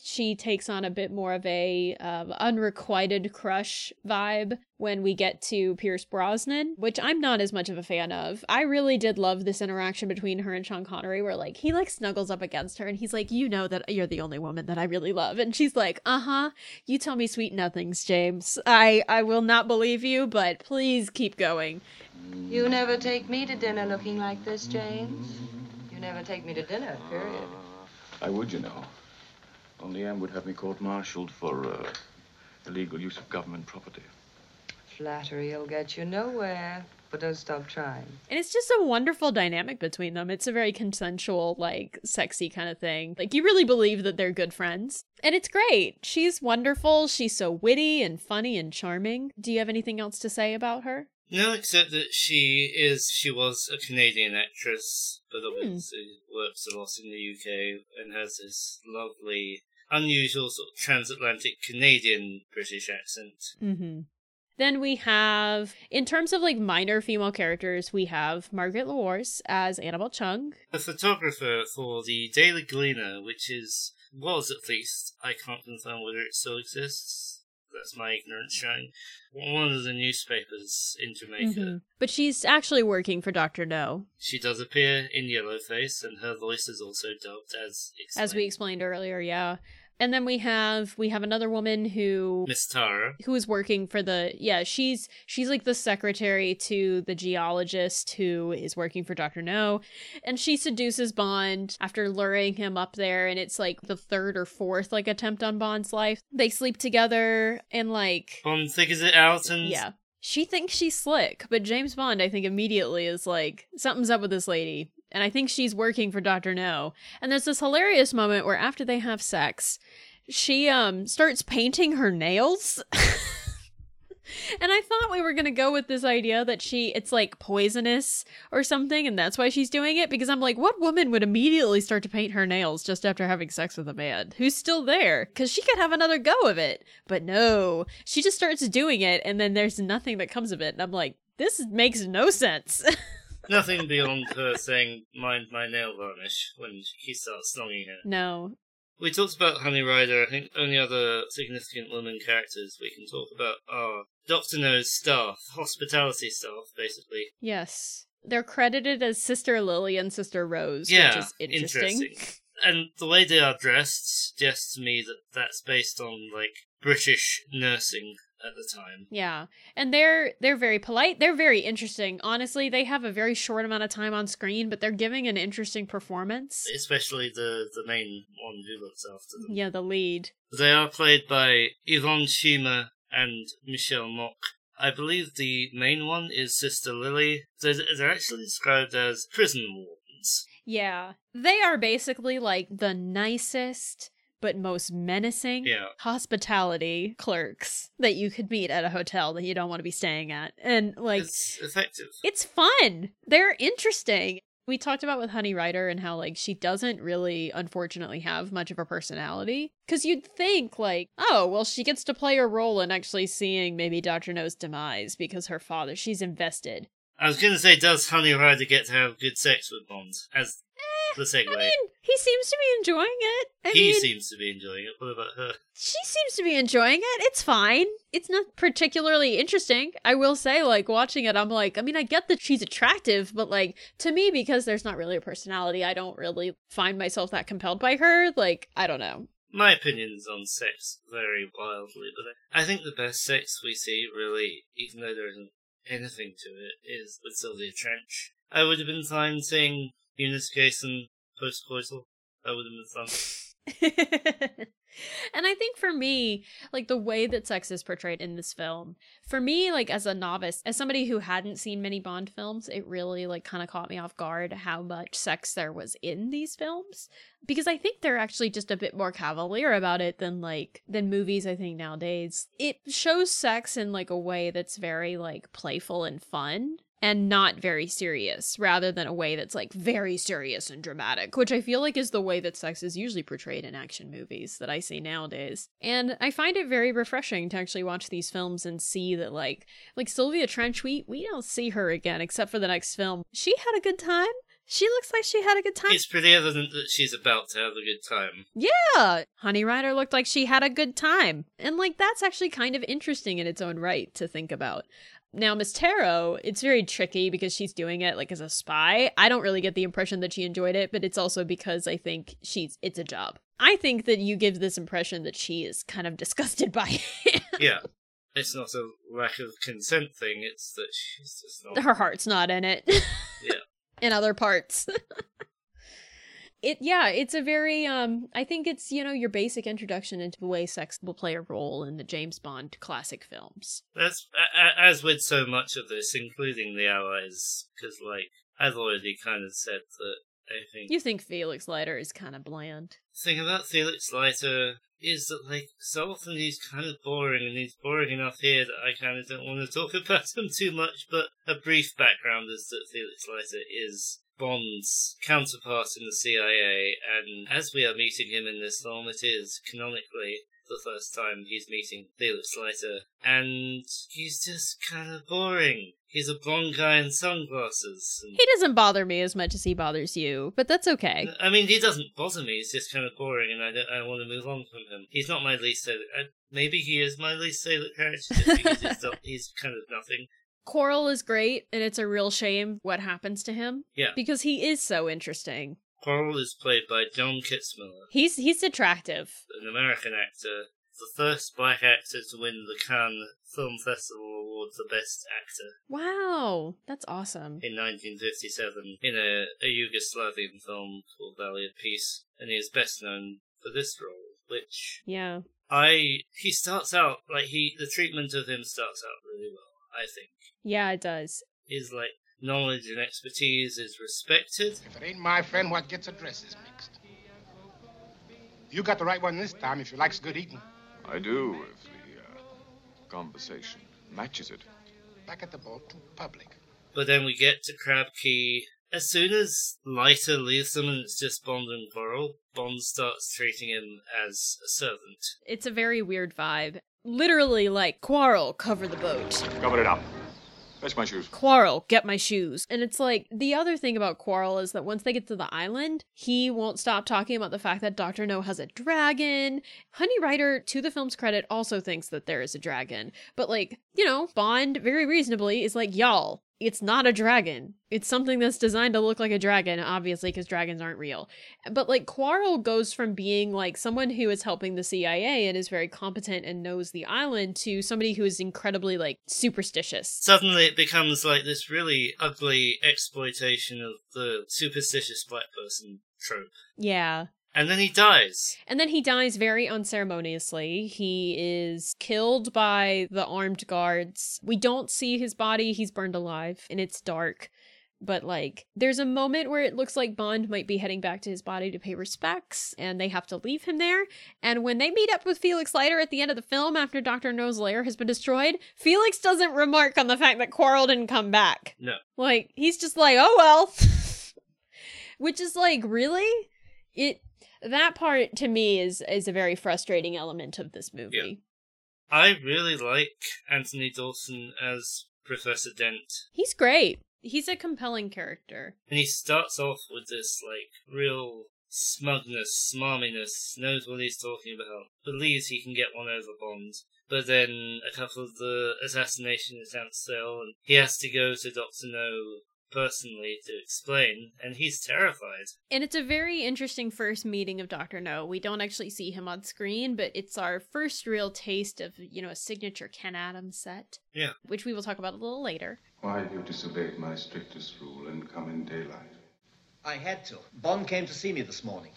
she takes on a bit more of a um, unrequited crush vibe when we get to Pierce Brosnan, which I'm not as much of a fan of. I really did love this interaction between her and Sean Connery, where like he like snuggles up against her and he's like, "You know that you're the only woman that I really love," and she's like, "Uh huh. You tell me sweet nothings, James. I I will not believe you, but please keep going." You never take me to dinner looking like this, James. You never take me to dinner, period. I would, you know. Only M would have me court-martialed for uh, illegal use of government property. Flattery'll get you nowhere, but don't stop trying. And it's just a wonderful dynamic between them. It's a very consensual, like, sexy kind of thing. Like, you really believe that they're good friends. And it's great. She's wonderful. She's so witty and funny and charming. Do you have anything else to say about her? No, except that she is, she was a Canadian actress, but obviously works a lot in the UK and has this lovely, unusual sort of transatlantic Canadian British accent. Mm-hmm. Then we have, in terms of like minor female characters, we have Margaret LeWars as Annabelle Chung. A photographer for the Daily Gleaner, which is, was at least, I can't confirm whether it still exists. That's my ignorance showing. One of the newspapers in Jamaica. Mhm. But she's actually working for Dr. No, She does appear in Yellowface, and her voice is also dubbed as as we explained earlier, yeah. And then we have we have another woman who Miss Taro. who is working for the yeah she's she's like the secretary to the geologist who is working for dr no. And she seduces bond after luring him up there and it's like the third or fourth like attempt on bond's life. They sleep together and like Bond figures it out, and yeah. She thinks she's slick but james bond i think immediately is like something's up with this lady and i think she's working for dr no. And there's this hilarious moment where after they have sex she um starts painting her nails. (laughs) And i thought we were going to go with this idea that she it's like poisonous or something and that's why she's doing it because i'm like what woman would immediately start to paint her nails just after having sex with a man? Who's still there? Because she could have another go of it. But no she just starts doing it and then there's nothing that comes of it and i'm like this makes no sense (laughs) nothing beyond her saying, mind my nail varnish, when he starts snogging her. no We talked about Honey Ryder. I think only other significant women characters we can talk about are Doctor No's staff, hospitality staff, basically. yes they're credited as sister lily and sister rose Yeah, which is interesting. And the way they are dressed suggests to me that that's based on like British nursing at the time. Yeah. And they're they're very polite. They're very interesting. Honestly, they have a very short amount of time on screen, but they're giving an interesting performance. Especially the the main one who looks after them. Yeah, the lead. They are played by Yvonne Shima and Michel Mok. I believe the main one is Sister Lily. They're, they're actually described as prison wardens. Yeah. They are basically like the nicest but most menacing Yeah. hospitality clerks that you could meet at a hotel that you don't want to be staying at. And like it's effective. it's fun. They're interesting. We talked about with Honey Ryder and how like she doesn't really unfortunately have much of a personality cuz you'd think like, oh, well she gets to play a role in actually seeing maybe Dr. No's demise because her father she's invested. I was gonna say, does Honey Ryder get to have good sex with Bond? As the segue. I mean, he seems to be enjoying it. I he mean, seems to be enjoying it. What about her? she seems to be enjoying it. It's fine. It's not particularly interesting. I will say, like, watching it, I'm like, I mean, I get that she's attractive, but, like, to me, because there's not really a personality, I don't really find myself that compelled by her. Like, I don't know. My opinions on sex vary wildly, but I I think the best sex we see, really, even though there isn't anything to it, is with Sylvia Trench. I would have been fine seeing Eunice Gayson post-coital. That would have been fun. (laughs) (laughs) and I think for me, like the way that sex is portrayed in this film, for me, like as a novice, as somebody who hadn't seen many Bond films, it really like kind of caught me off guard how much sex there was in these films. Because I think they're actually just a bit more cavalier about it than like than movies, I think, nowadays. It shows sex in like a way that's very like playful and fun and not very serious rather than a way that's like very serious and dramatic which i feel like is the way that sex is usually portrayed in action movies that i see nowadays and i find it very refreshing to actually watch these films and see that like like sylvia trench we we don't see her again except for the next film she had a good time she looks like she had a good time. It's pretty evident that she's about to have a good time. Yeah. Honey Ryder looked like she had a good time. And like that's actually kind of interesting in its own right to think about. Now, Miss Taro, it's very tricky because she's doing it like as a spy. I don't really get the impression that she enjoyed it, but it's also because I think she's it's a job. I think that you give this impression that she is kind of (laughs) disgusted by it. Yeah. It's not a lack of consent thing, it's that she's just not. Her heart's not in it. Yeah. (laughs) in other parts. (laughs) it yeah, it's a very um I think it's, you know, your basic introduction into the way sex will play a role in the James Bond classic films. That's as with so much of this, including the Allies, because like I've already kind of said that I think You think Felix Leiter is kind of bland. the thing about Felix Leiter is that like so often he's kind of boring, and he's boring enough here that I kind of don't want to talk (laughs) about him too much. But a brief background is that Felix Leiter is Bond's counterpart in the CIA, and as we are meeting him in this film, it is canonically the first time he's meeting Felix Leiter, and he's just kind of boring. He's a blonde guy in sunglasses. And, He doesn't bother me as much as he bothers you, but that's okay. Uh, I mean, he doesn't bother me. He's just kind of boring, and I don't, I want to move on from him. He's not my least favorite. I, maybe he is my least favorite character just because he's, (laughs) not- he's kind of nothing. Quarrel is great, and it's a real shame what happens to him. Yeah. Because he is so interesting. Quarrel is played by John Kitzmiller, He's he's attractive. an American actor, the first black actor to win the Cannes Film Festival Award for Best Actor Wow, that's awesome. in 1957 in a, a Yugoslavian film called Valley of Peace, and he is best known for this role, which Yeah. I he starts out like he the treatment of him starts out really well. I think Yeah, it does. Is like knowledge and expertise is respected. If it ain't my friend, what gets addresses mixed. You got the right one this time if you likes good eating. I do, if the uh, conversation matches it. Back at the boat, too public. But then we get to Crab Key. As soon as Leiter leaves them and it's just Bond and Quarrel, Bond starts treating him as a servant. It's a very weird vibe. Literally, like, Quarrel, cover the boat. Cover it up. Fetch my shoes. Quarrel, get my shoes. And it's like, the other thing about Quarrel is that once they get to the island, he won't stop talking about the fact that Dr. No has a dragon. Honey Ryder, to the film's credit, also thinks that there is a dragon. But, like, you know, Bond, very reasonably, is like, y'all, it's not a dragon. It's something that's designed to look like a dragon, obviously, because dragons aren't real. But like Quarrel goes from being like someone who is helping the CIA and is very competent and knows the island to somebody who is incredibly like superstitious. Suddenly it becomes like this really ugly exploitation of the superstitious black person trope. Yeah. And then he dies. And then he dies very unceremoniously. He is killed by the armed guards. We don't see his body. He's burned alive and it's dark. But like there's a moment where it looks like Bond might be heading back to his body to pay respects and they have to leave him there. And when they meet up with Felix Leiter at the end of the film after Dr. No's lair has been destroyed, Felix doesn't remark on the fact that Quarrel didn't come back. No. Like he's just like, "Oh well." (laughs) Which is like, really? It that part to me is is a very frustrating element of this movie. I really like Anthony Dawson as Professor Dent. He's great. He's a compelling character. And he starts off with this, like, real smugness, smarminess, knows what he's talking about, believes he can get one over Bond. But then a couple of the assassination attempts fail, and he has to go to Dr. No personally to explain, and he's terrified. And it's a very interesting first meeting of Dr. No. We don't actually see him on screen, but it's our first real taste of, you know, a signature Ken Adams set. Yeah. Which we will talk about a little later. Why have you disobeyed my strictest rule and come in daylight? I had to. Bond came to see me this morning.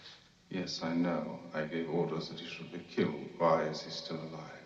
Yes, I know. I gave orders that he should be killed. Why is he still alive?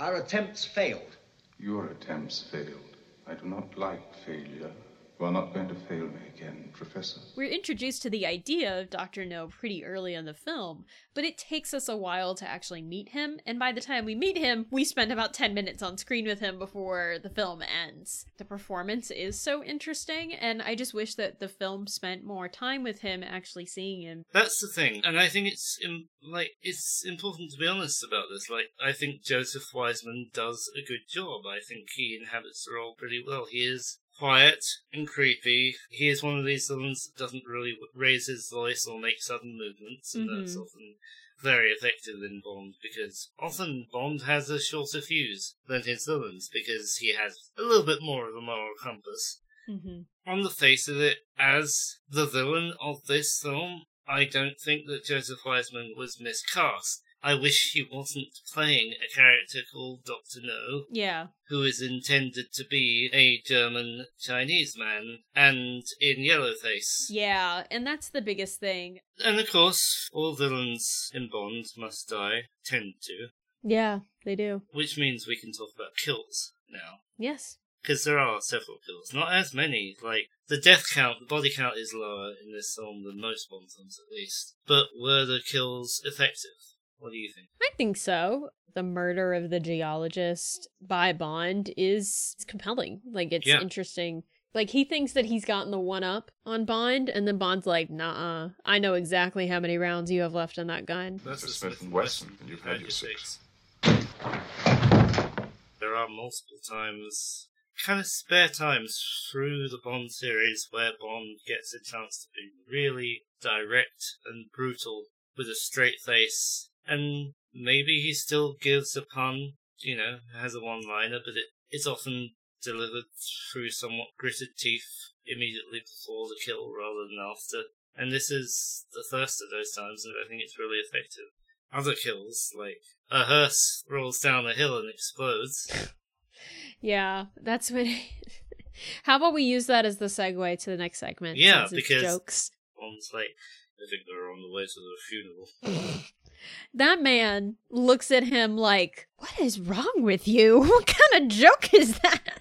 Our attempts failed. Your attempts failed. I do not like failure. You are not going to fail me again, Professor. We're introduced to the idea of Dr. No pretty early in the film, but it takes us a while to actually meet him, and by the time we meet him, we spend about 10 minutes on screen with him before the film ends. The performance is so interesting, and I just wish that the film spent more time with him actually seeing him. That's the thing, and I think it's im- like it's important to be honest about this. Like, I think Joseph Wiseman does a good job. I think he inhabits the role pretty well. He is quiet and creepy. He is one of these villains that doesn't really raise his voice or make sudden movements, and that's Mhm. often very effective in Bond because often Bond has a shorter fuse than his villains because he has a little bit more of a moral compass Mm-hmm. on the face of it, as the villain of this film, I don't think that Joseph Wiseman was miscast. I wish he wasn't playing a character called Dr. No, Yeah. who is intended to be a German Chinese man, and in Yellowface. Yeah, and that's the biggest thing. And of course, all villains in Bond must die, tend to, Yeah, they do. which means we can talk about kills now. Yes. because there are several kills, not as many. Like the death count, the body count is lower in this film than most Bond films, at least. But were the kills effective? What do you think? I think so. The murder of the geologist by Bond is compelling. Like it's Yeah. interesting. Like he thinks that he's gotten the one up on Bond, and then Bond's like, "Nah, I know exactly how many rounds you have left in that gun." That's a Smith and Wesson, and you've had your six. There are multiple times, kind of spare times through the Bond series where Bond gets a chance to be really direct and brutal with a straight face, and maybe he still gives a pun, you know, has a one-liner, but it, it's often delivered through somewhat gritted teeth immediately before the kill rather than after. And this is the first of those times, and I think it's really effective. Other kills, like a hearse rolls down a hill and explodes. (laughs) Yeah, that's what. (laughs) How about we use that as the segue to the next segment? Yeah, because- jokes. Bond's like, I think they're on the way to the funeral. (laughs) That man looks at him like, "What is wrong with you? (laughs) What kind of joke is that?"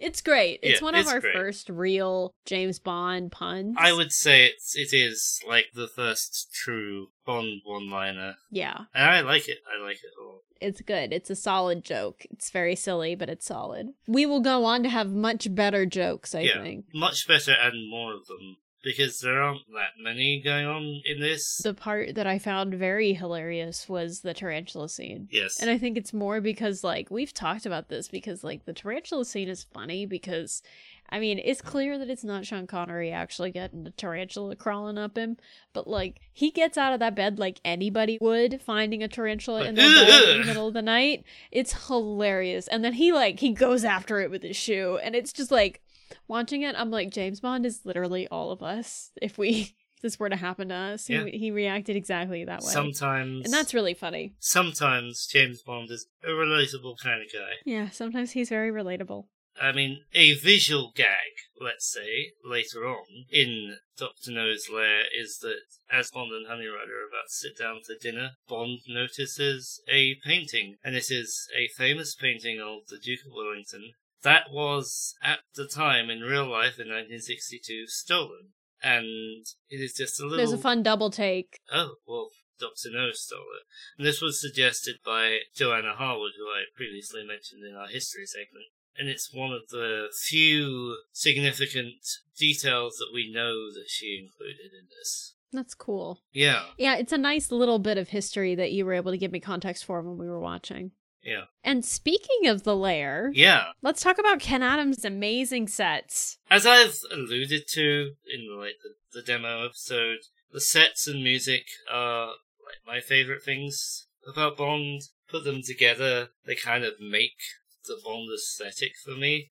it's great. It's Yeah, one of it's our great. first real James Bond puns. I would say it's it is like the first true Bond one-liner, Yeah, and I like it. I like it a lot. it's good. It's a solid joke. It's very silly, but it's solid. We will go on to have much better jokes, I yeah, think. much better and more of them because there aren't that many going on in this. The part that I found very hilarious was the tarantula scene. yes, And I think it's more because like we've talked about this because like the tarantula scene is funny because I mean it's clear that it's not Sean Connery actually getting the tarantula crawling up him, but like he gets out of that bed like anybody would finding a tarantula in their bed in the (laughs) middle of the night. It's hilarious. And then he like he goes after it with his shoe and it's just like watching it I'm like James Bond is literally all of us if we (laughs) if this were to happen to us. Yeah. He, he reacted exactly that way. sometimes and that's really funny. sometimes James Bond is a relatable kind of guy. Yeah, sometimes he's very relatable. I mean, a visual gag, let's say, later on in Dr. No's lair is that as Bond and Honey Ryder are about to sit down for dinner, Bond notices a painting, and it is a famous painting of the Duke of Wellington that was, at the time in real life in 1962, stolen. And it is just a little. There's a fun double take. Oh, well, Dr. No stole it. And this was suggested by Johanna Harwood, who I previously mentioned in our history segment. And it's one of the few significant details that we know that she included in this. That's cool. Yeah, Yeah, it's a nice little bit of history that you were able to give me context for when we were watching. Yeah, And speaking of the lair, yeah. let's talk about Ken Adams' amazing sets. As I've alluded to in like the, the demo episode, the sets and music are like my favorite things about Bond. Put them together, they kind of make the Bond aesthetic for me.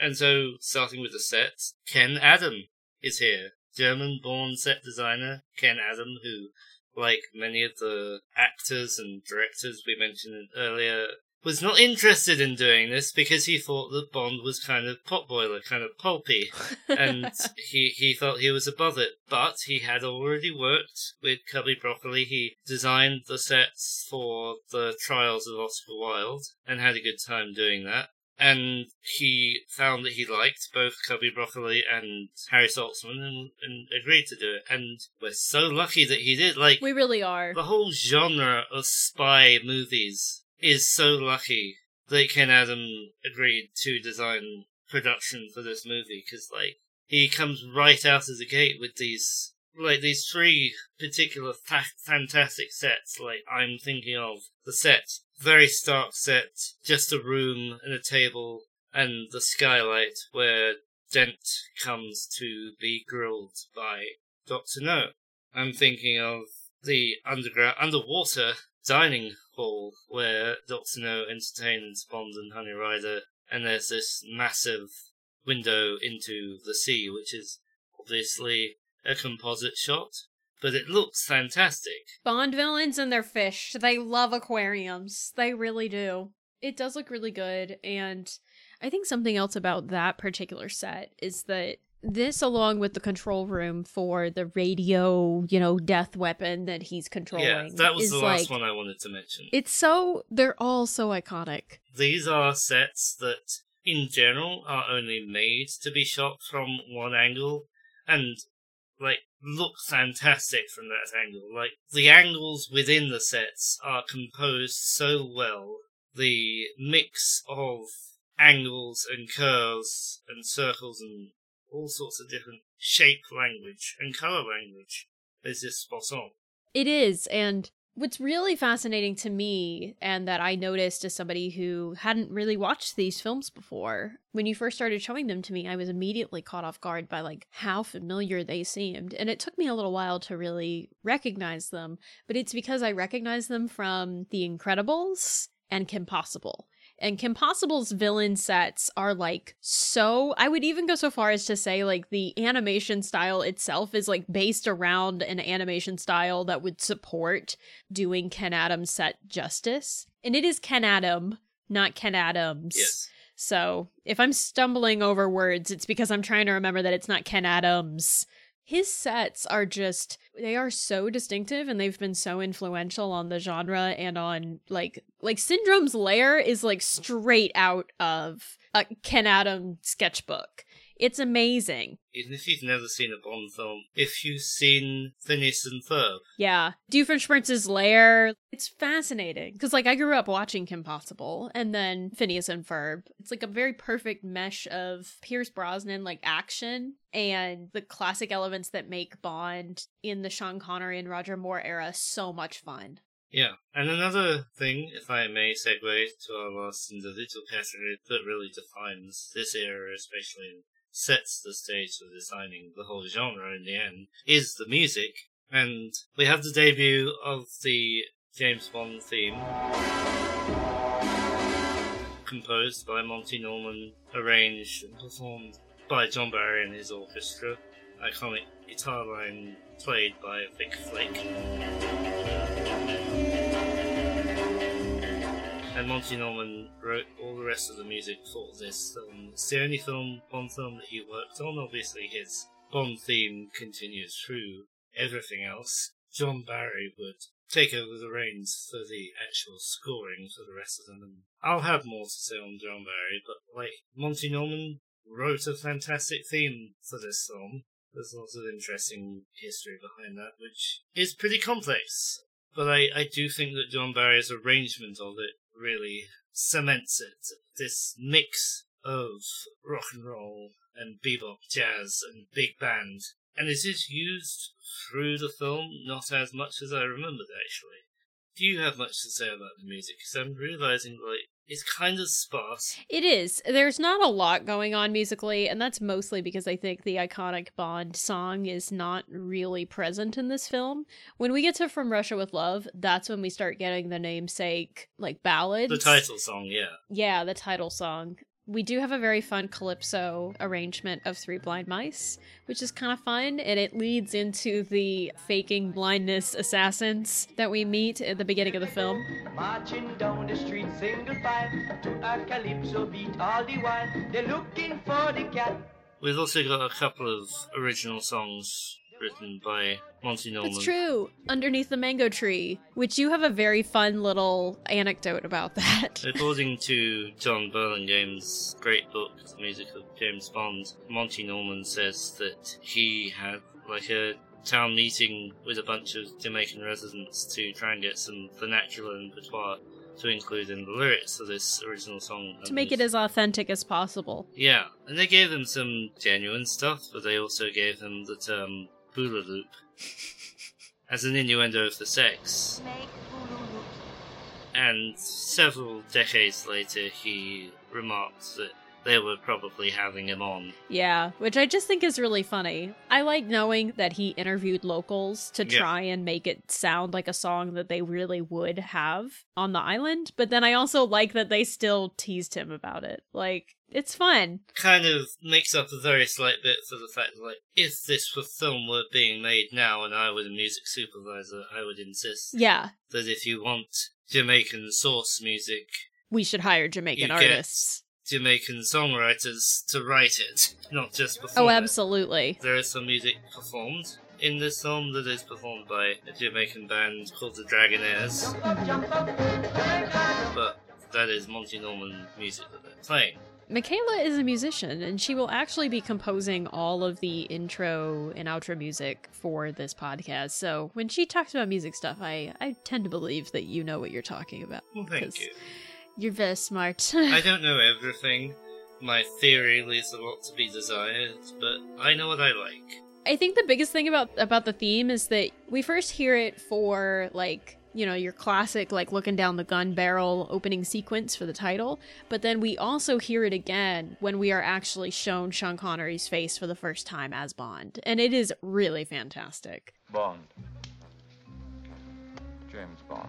And so, starting with the sets, Ken Adam is here. German-born set designer Ken Adam, who, like many of the actors and directors we mentioned earlier, was not interested in doing this because he thought that Bond was kind of potboiler, kind of pulpy, (laughs) and he he felt he was above it. But he had already worked with Cubby Broccoli. He designed the sets for the Trials of Oscar Wilde and had a good time doing that. And he found that he liked both Cubby Broccoli and Harry Saltzman and, and agreed to do it. And we're so lucky that he did. Like, we really are. the whole genre of spy movies is so lucky that Ken Adam agreed to design production for this movie because, like, he comes right out of the gate with these, like, these three particular fa- fantastic sets. Like, I'm thinking of the set, very stark set, just a room and a table and the skylight where Dent comes to be grilled by Dr. No. I'm thinking of the underground, underwater dining hall where Dr. No entertains Bond and Honey Ryder, and there's this massive window into the sea, which is obviously a composite shot, but it looks fantastic. Bond villains and their fish. They love aquariums. They really do. It does look really good. And I think something else about that particular set is that this, along with the control room for the radio, you know, death weapon that he's controlling, yeah, that was the last like, one I wanted to mention. It's so, they're all so iconic. These are sets that, in general, are only made to be shot from one angle, and like look fantastic from that angle. Like the angles within the sets are composed so well. The mix of angles and curves and circles and all sorts of different shape language and color language is just spot on. It is. And what's really fascinating to me, and that I noticed as somebody who hadn't really watched these films before, when you first started showing them to me, I was immediately caught off guard by like how familiar they seemed. And it took me a little while to really recognize them, but it's because I recognize them from The Incredibles and Kim Possible. And Kim Possible's villain sets are like so. I would even go so far as to say, like, the animation style itself is like based around an animation style that would support doing Ken Adams set justice. And it is Ken Adam, not Ken Adams. Yes. So if I'm stumbling over words, it's because I'm trying to remember that it's not Ken Adams. His sets are just, they are so distinctive and they've been so influential on the genre and on like, like Syndrome's Lair is like straight out of a Ken Adam sketchbook. It's amazing. Even if you've never seen a Bond film, if you've seen Phineas and Ferb, Yeah. Doofenshmirtz's Lair. It's fascinating. Because, like, I grew up watching Kim Possible and then Phineas and Ferb. It's like a very perfect mesh of Pierce Brosnan, like, action and the classic elements that make Bond in the Sean Connery and Roger Moore era so much fun. Yeah, and another thing, if I may segue to our last individual category that really defines this era, especially and sets the stage for designing the whole genre in the end, is the music. And we have the debut of the James Bond theme, composed by Monty Norman, arranged and performed by John Barry and his orchestra. Iconic guitar line played by Vic Flick. And Monty Norman wrote all the rest of the music for this film. It's the only film, Bond film that he worked on. Obviously, his Bond theme continues through everything else. John Barry would take over the reins for the actual scoring for the rest of them. I'll have more to say on John Barry, but like Monty Norman wrote a fantastic theme for this film. There's lots of interesting history behind that, which is pretty complex. But I, I do think that John Barry's arrangement of it really cements it. This mix of rock and roll and bebop, jazz, and big band. And it is used through the film, not as much as I remembered actually. Do you have much to say about the music? Because I'm realizing, like, it's kind of sparse. It is. There's not a lot going on musically, and that's mostly because I think the iconic Bond song is not really present in this film. When we get to From Russia with Love, that's when we start getting the namesake, like, ballads. The title song, yeah. Yeah, the title song. We do have a very fun calypso arrangement of Three Blind Mice, which is kind of fun, and it leads into the faking blindness assassins that we meet at the beginning of the film. Marching down the street single file to a calypso beat all the while. They're looking for the cat. We've also got a couple of original songs written by Monty Norman. That's true. Underneath the mango tree, which you have a very fun little anecdote about (laughs) that. According to Jon Burlingame's great book, The Music of James Bond, Monty Norman says that he had like a town meeting with a bunch of Jamaican residents to try and get some vernacular and patois to include in the lyrics of this original song. to make it as authentic as possible. Yeah, and they gave them some genuine stuff, but they also gave them the term um, hula loop as an innuendo of the sex. And several decades later, he remarked that they were probably having him on. Yeah, which I just think is really funny. I like knowing that he interviewed locals to Yeah. try and make it sound like a song that they really would have on the island, but then I also like that they still teased him about it. Like, it's fun. Kind of makes up a very slight bit for the fact that, like, if this film were being made now and I was a music supervisor, I would insist Yeah, that if you want Jamaican source music, we should hire Jamaican artists. Jamaican songwriters to write it, not just perform Oh, it. absolutely. There is some music performed in this song that is performed by a Jamaican band called the Dragonaires, but that is Monty Norman music that they're playing. Mikaela is a musician, and she will actually be composing all of the intro and outro music for this podcast. So when she talks about music stuff, I, I tend to believe that you know what you're talking about. Well, thank you. You're very smart. (laughs) I don't know everything. My theory leaves a lot to be desired, but I know what I like. I think the biggest thing about about the theme is that we first hear it for like you know your classic like looking down the gun barrel opening sequence for the title, but then we also hear it again when we are actually shown Sean Connery's face for the first time as Bond, and it is really fantastic. Bond. James Bond.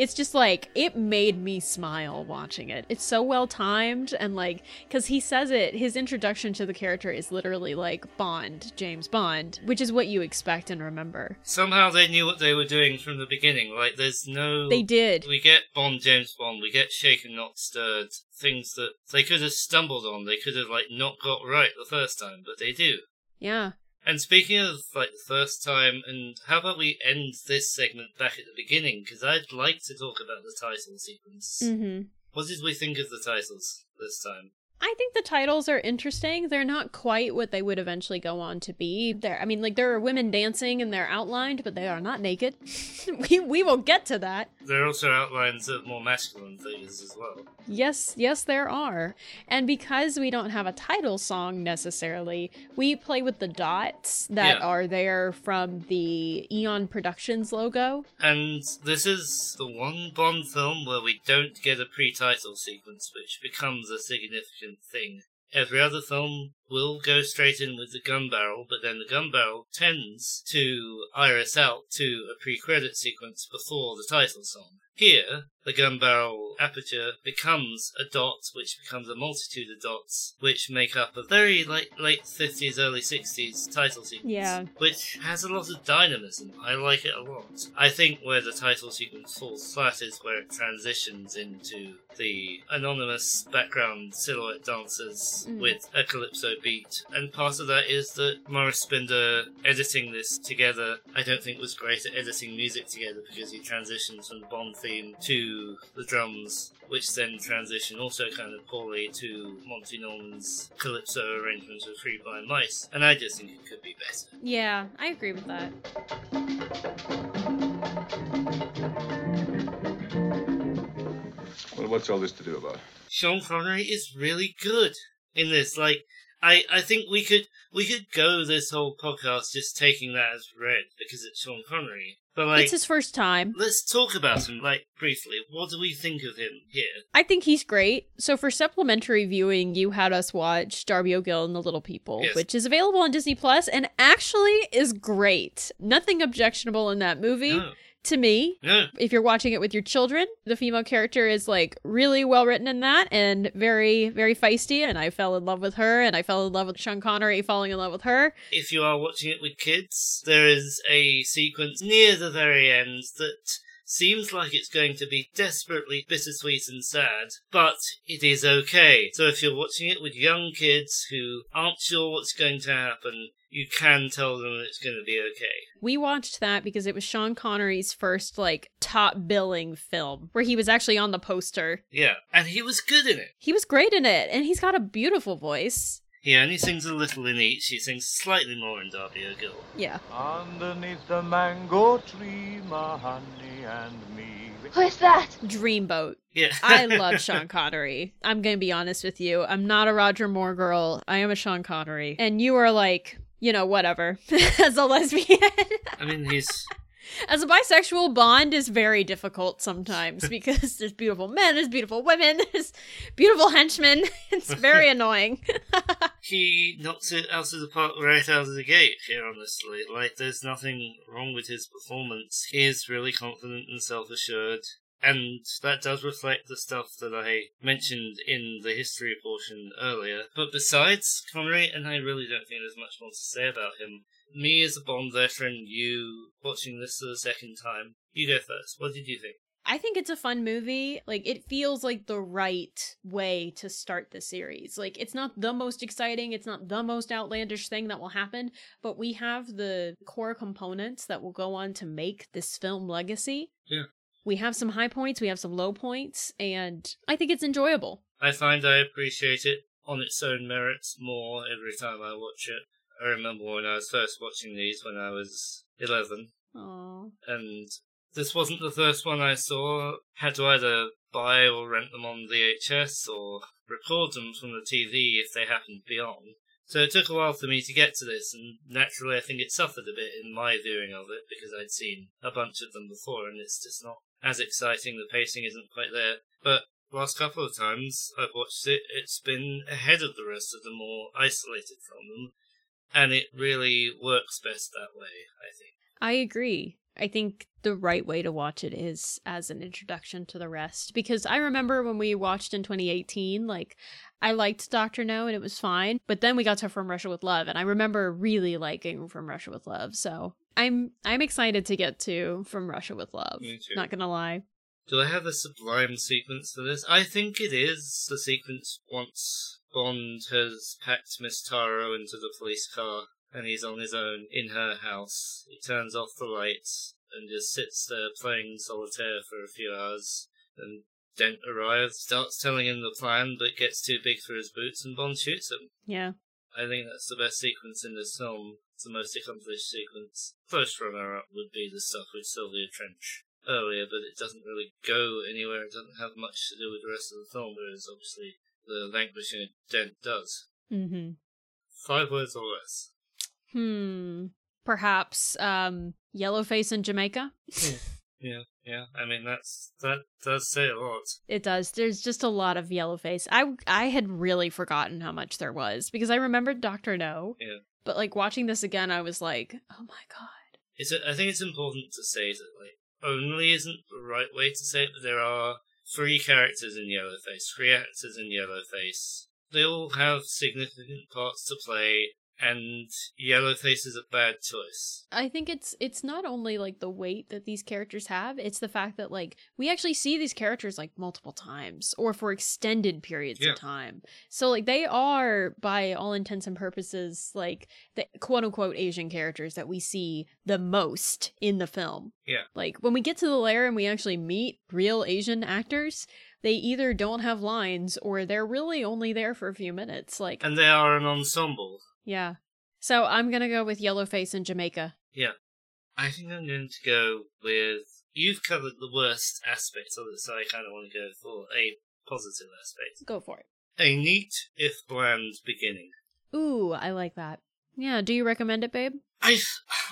It's just like it made me smile watching it. It's so well timed and like cuz he says it his introduction to the character is literally like Bond, James Bond, which is what you expect and remember. Somehow they knew what they were doing from the beginning. Like, there's no. They did. We get Bond, James Bond, we get Shaken Not Stirred, things that they could have stumbled on, they could have, like, not got right the first time, but they do. Yeah. And speaking of like the first time, and how about we end this segment back at the beginning? Because I'd like to talk about the title sequence. Mhm. What did we think of the titles this time? I think the titles are interesting. They're not quite what they would eventually go on to be. There, I mean, like there are women dancing and they're outlined, but they are not naked. (laughs) we we will get to that. There are also outlines of more masculine figures as well. Yes, yes, there are. And because we don't have a title song necessarily, we play with the dots that Yeah. are there from the Eon Productions logo. And this is the one Bond film where we don't get a pre-title sequence, which becomes a significant thing. Every other film will go straight in with the gun barrel, but then the gun barrel tends to iris out to a pre-credit sequence before the title song. Here, the gun barrel aperture becomes a dot, which becomes a multitude of dots, which make up a very late, late 50s, early 60s title sequence. Yeah. Which has a lot of dynamism. I like it a lot. I think where the title sequence falls flat is where it transitions into the anonymous background silhouette dancers Mm. with a calypso beat. And part of that is that Maurice Binder editing this together, I don't think was great at editing music together because he transitions from the Bond theme to the drums, which then transition also kind of poorly to Monty Norman's calypso arrangements of Free by Mice. And I just think it could be better. Yeah, I agree with that. Well, what's all this to do about? Sean Connery is really good in this. Like, I, I think we could we could go this whole podcast just taking that as read because it's Sean Connery. But like, it's his first time. let's talk about him like briefly. What do we think of him here? I think he's great. So for supplementary viewing, you had us watch Darby O'Gill and the Little People, Yes. which is available on Disney Plus and actually is great. Nothing objectionable in that movie. No. To me. No. If you're watching it with your children, the female character is like really well written in that and very, very feisty. And I fell in love with her, and I fell in love with Sean Connery falling in love with her. If you are watching it with kids, there is a sequence near the very end that seems like it's going to be desperately bittersweet and sad, but it is okay. So if you're watching it with young kids who aren't sure what's going to happen, you can tell them it's going to be okay. We watched that because it was Sean Connery's first like top billing film where he was actually on the poster. Yeah, and he was good in it. He was great in it and he's got a beautiful voice. He only sings a little in each. He sings slightly more in Darby O'Gill. Yeah. Underneath the mango tree, my honey and me. Who's that? Dreamboat. Yeah. I (laughs) love Sean Connery. I'm going to be honest with you. I'm not a Roger Moore girl. I am a Sean Connery. And you are like, you know, whatever. (laughs) As a lesbian. I mean, he's As a bisexual, Bond is very difficult sometimes (laughs) because there's beautiful men, there's beautiful women, (laughs) there's beautiful henchmen. (laughs) It's very annoying. he knocks it out of the park right out of the gate here, honestly. Like, there's nothing wrong with his performance. He is really confident and self assured. And that does reflect the stuff that I mentioned in the history portion earlier. But besides Connery, and I really don't think there's much more to say about him, me as a Bond veteran, you watching this for the second time, you go first. What did you think? I think it's a fun movie. Like it feels like the right way to start the series. Like it's not the most exciting, it's not the most outlandish thing that will happen, but we have the core components that will go on to make this film legacy. Yeah. We have some high points, we have some low points, and I think it's enjoyable. I find I appreciate it on its own merits more every time I watch it. I remember when I was first watching these when I was 11, Aww. and this wasn't the first one I saw. Had to either buy or rent them on VHS or record them from the TV if they happened to be on. So it took a while for me to get to this, and naturally I think it suffered a bit in my viewing of it because I'd seen a bunch of them before and it's just not as exciting. The pacing isn't quite there. But last couple of times I've watched it, it's been ahead of the rest of the more isolated from them, and it really works best that way, I think. I agree. I think the right way to watch it is as an introduction to the rest. Because I remember when we watched in 2018, like, I liked Doctor No and it was fine. But then we got to From Russia with Love, and I remember really liking From Russia with Love. So I'm I'm excited to get to From Russia with Love. Me too. Not gonna lie. Do I have a sublime sequence for this? I think it is the sequence once Bond has packed Miss Taro into the police car and he's on his own in her house. He turns off the lights and just sits there playing solitaire for a few hours. And Dent arrives, starts telling him the plan, but gets too big for his boots, and Bond shoots him. Yeah. I think that's the best sequence in this film. It's the most accomplished sequence. First runner up would be the stuff with Sylvia Trench earlier, but it doesn't really go anywhere. It doesn't have much to do with the rest of the film, whereas obviously the Languishing Dent does. Mm-hmm. Five words or less. Hmm. Perhaps um Yellowface in Jamaica? (laughs) (laughs) Yeah, yeah. I mean, that's that does say a lot. It does. There's just a lot of yellow face. I I had really forgotten how much there was because I remembered Doctor No. Yeah. But like watching this again, I was like, oh my god. It's a, I think it's important to say that like only isn't the right way to say it, but there are three characters in Yellowface, three actors in Yellowface. They all have significant parts to play, and Yellowface is a bad choice. I think it's it's not only like the weight that these characters have, it's the fact that like we actually see these characters like multiple times or for extended periods Yeah. of time. So like they are by all intents and purposes like the quote unquote Asian characters that we see the most in the film. Yeah. Like when we get to the lair and we actually meet real Asian actors, they either don't have lines or they're really only there for a few minutes. Like And they are an ensemble. Yeah. So I'm gonna go with Yellowface in Jamaica. Yeah. I think I'm going to go with. You've covered the worst aspect of it, so I kind of want to go for a positive aspect. Go for it. A neat, if bland, beginning. Ooh, I like that. Yeah, do you recommend it, babe? I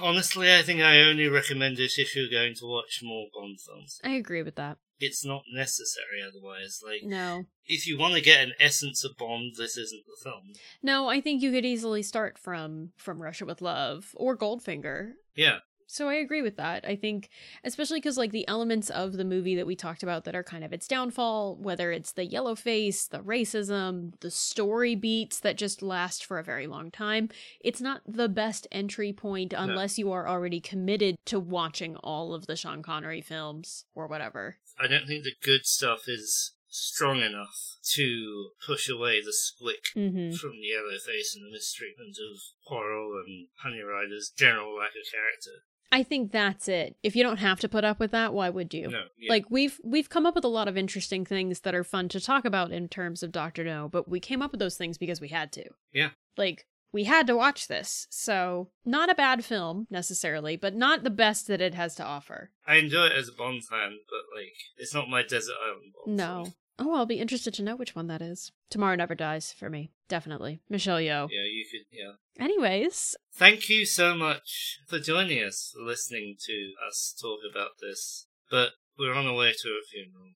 honestly, I think I only recommend it if you're going to watch more Bond films. I agree with that. It's not necessary otherwise. Like, No. if you want to get an essence of Bond, this isn't the film. No, I think you could easily start from from Russia with Love or Goldfinger. Yeah, So I agree with that. I think, especially because, like, the elements of the movie that we talked about that are kind of its downfall, whether it's the yellow face, the racism, the story beats that just last for a very long time, it's not the best entry point unless you are already committed to watching all of the Sean Connery films or whatever. I don't think the good stuff is strong enough to push away the squick Mm-hmm. from the yellow face and the mistreatment of Quarrel and Honey Ryder's general lack of character. I think that's it. If you don't have to put up with that, why would you? No, yeah. Like we've we've come up with a lot of interesting things that are fun to talk about in terms of Doctor No, but we came up with those things because we had to. Yeah. Like we had to watch this. So, not a bad film necessarily, but not the best that it has to offer. I enjoy it as a Bond fan, but like it's not my Desert Island Bond. No. Oh, I'll be interested to know which one that is. Tomorrow Never Dies for me. Definitely. Michelle Yeoh. Yeah, you could. Yeah. Anyways, Thank you so much for joining us, for listening to us talk about this. But we're on our way to a funeral.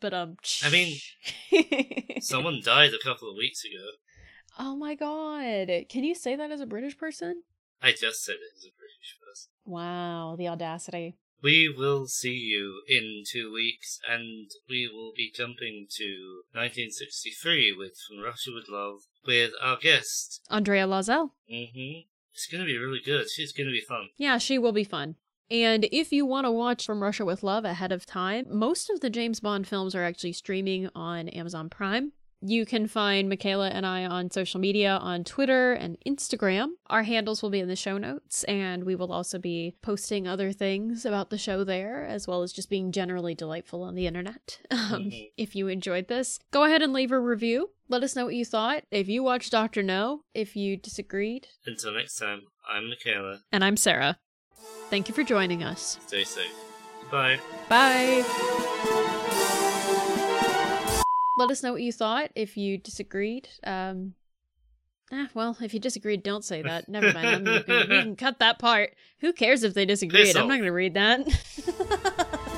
but um I mean, (laughs) someone died a couple of weeks ago. Oh my god. Can you say that as a British person? I just said it as a British person. Wow, the audacity. We will see you in two weeks, and we will be jumping to 1963 with From Russia with Love with our guest. Andrea Lozelle. hmm It's gonna be really good. She's gonna be fun. Yeah, she will be fun. And if you want to watch From Russia with Love ahead of time, most of the James Bond films are actually streaming on Amazon Prime. You can find Mikaela and I on social media on Twitter and Instagram. Our handles will be in the show notes, and we will also be posting other things about the show there, as well as just being generally delightful on the internet. (laughs) Um, Mhm. if you enjoyed this, go ahead and leave a review. Let us know what you thought. If you watched Doctor No, if you disagreed. Until next time, I'm Mikaela. And I'm Sarah. Thank you for joining us. Stay safe. Bye. Bye. Let us know what you thought. If you disagreed, um, ah, well, if you disagreed, don't say that. (laughs) Never mind. I'm gonna, we can cut that part. Who cares if they disagreed? I'm not going to read that. (laughs)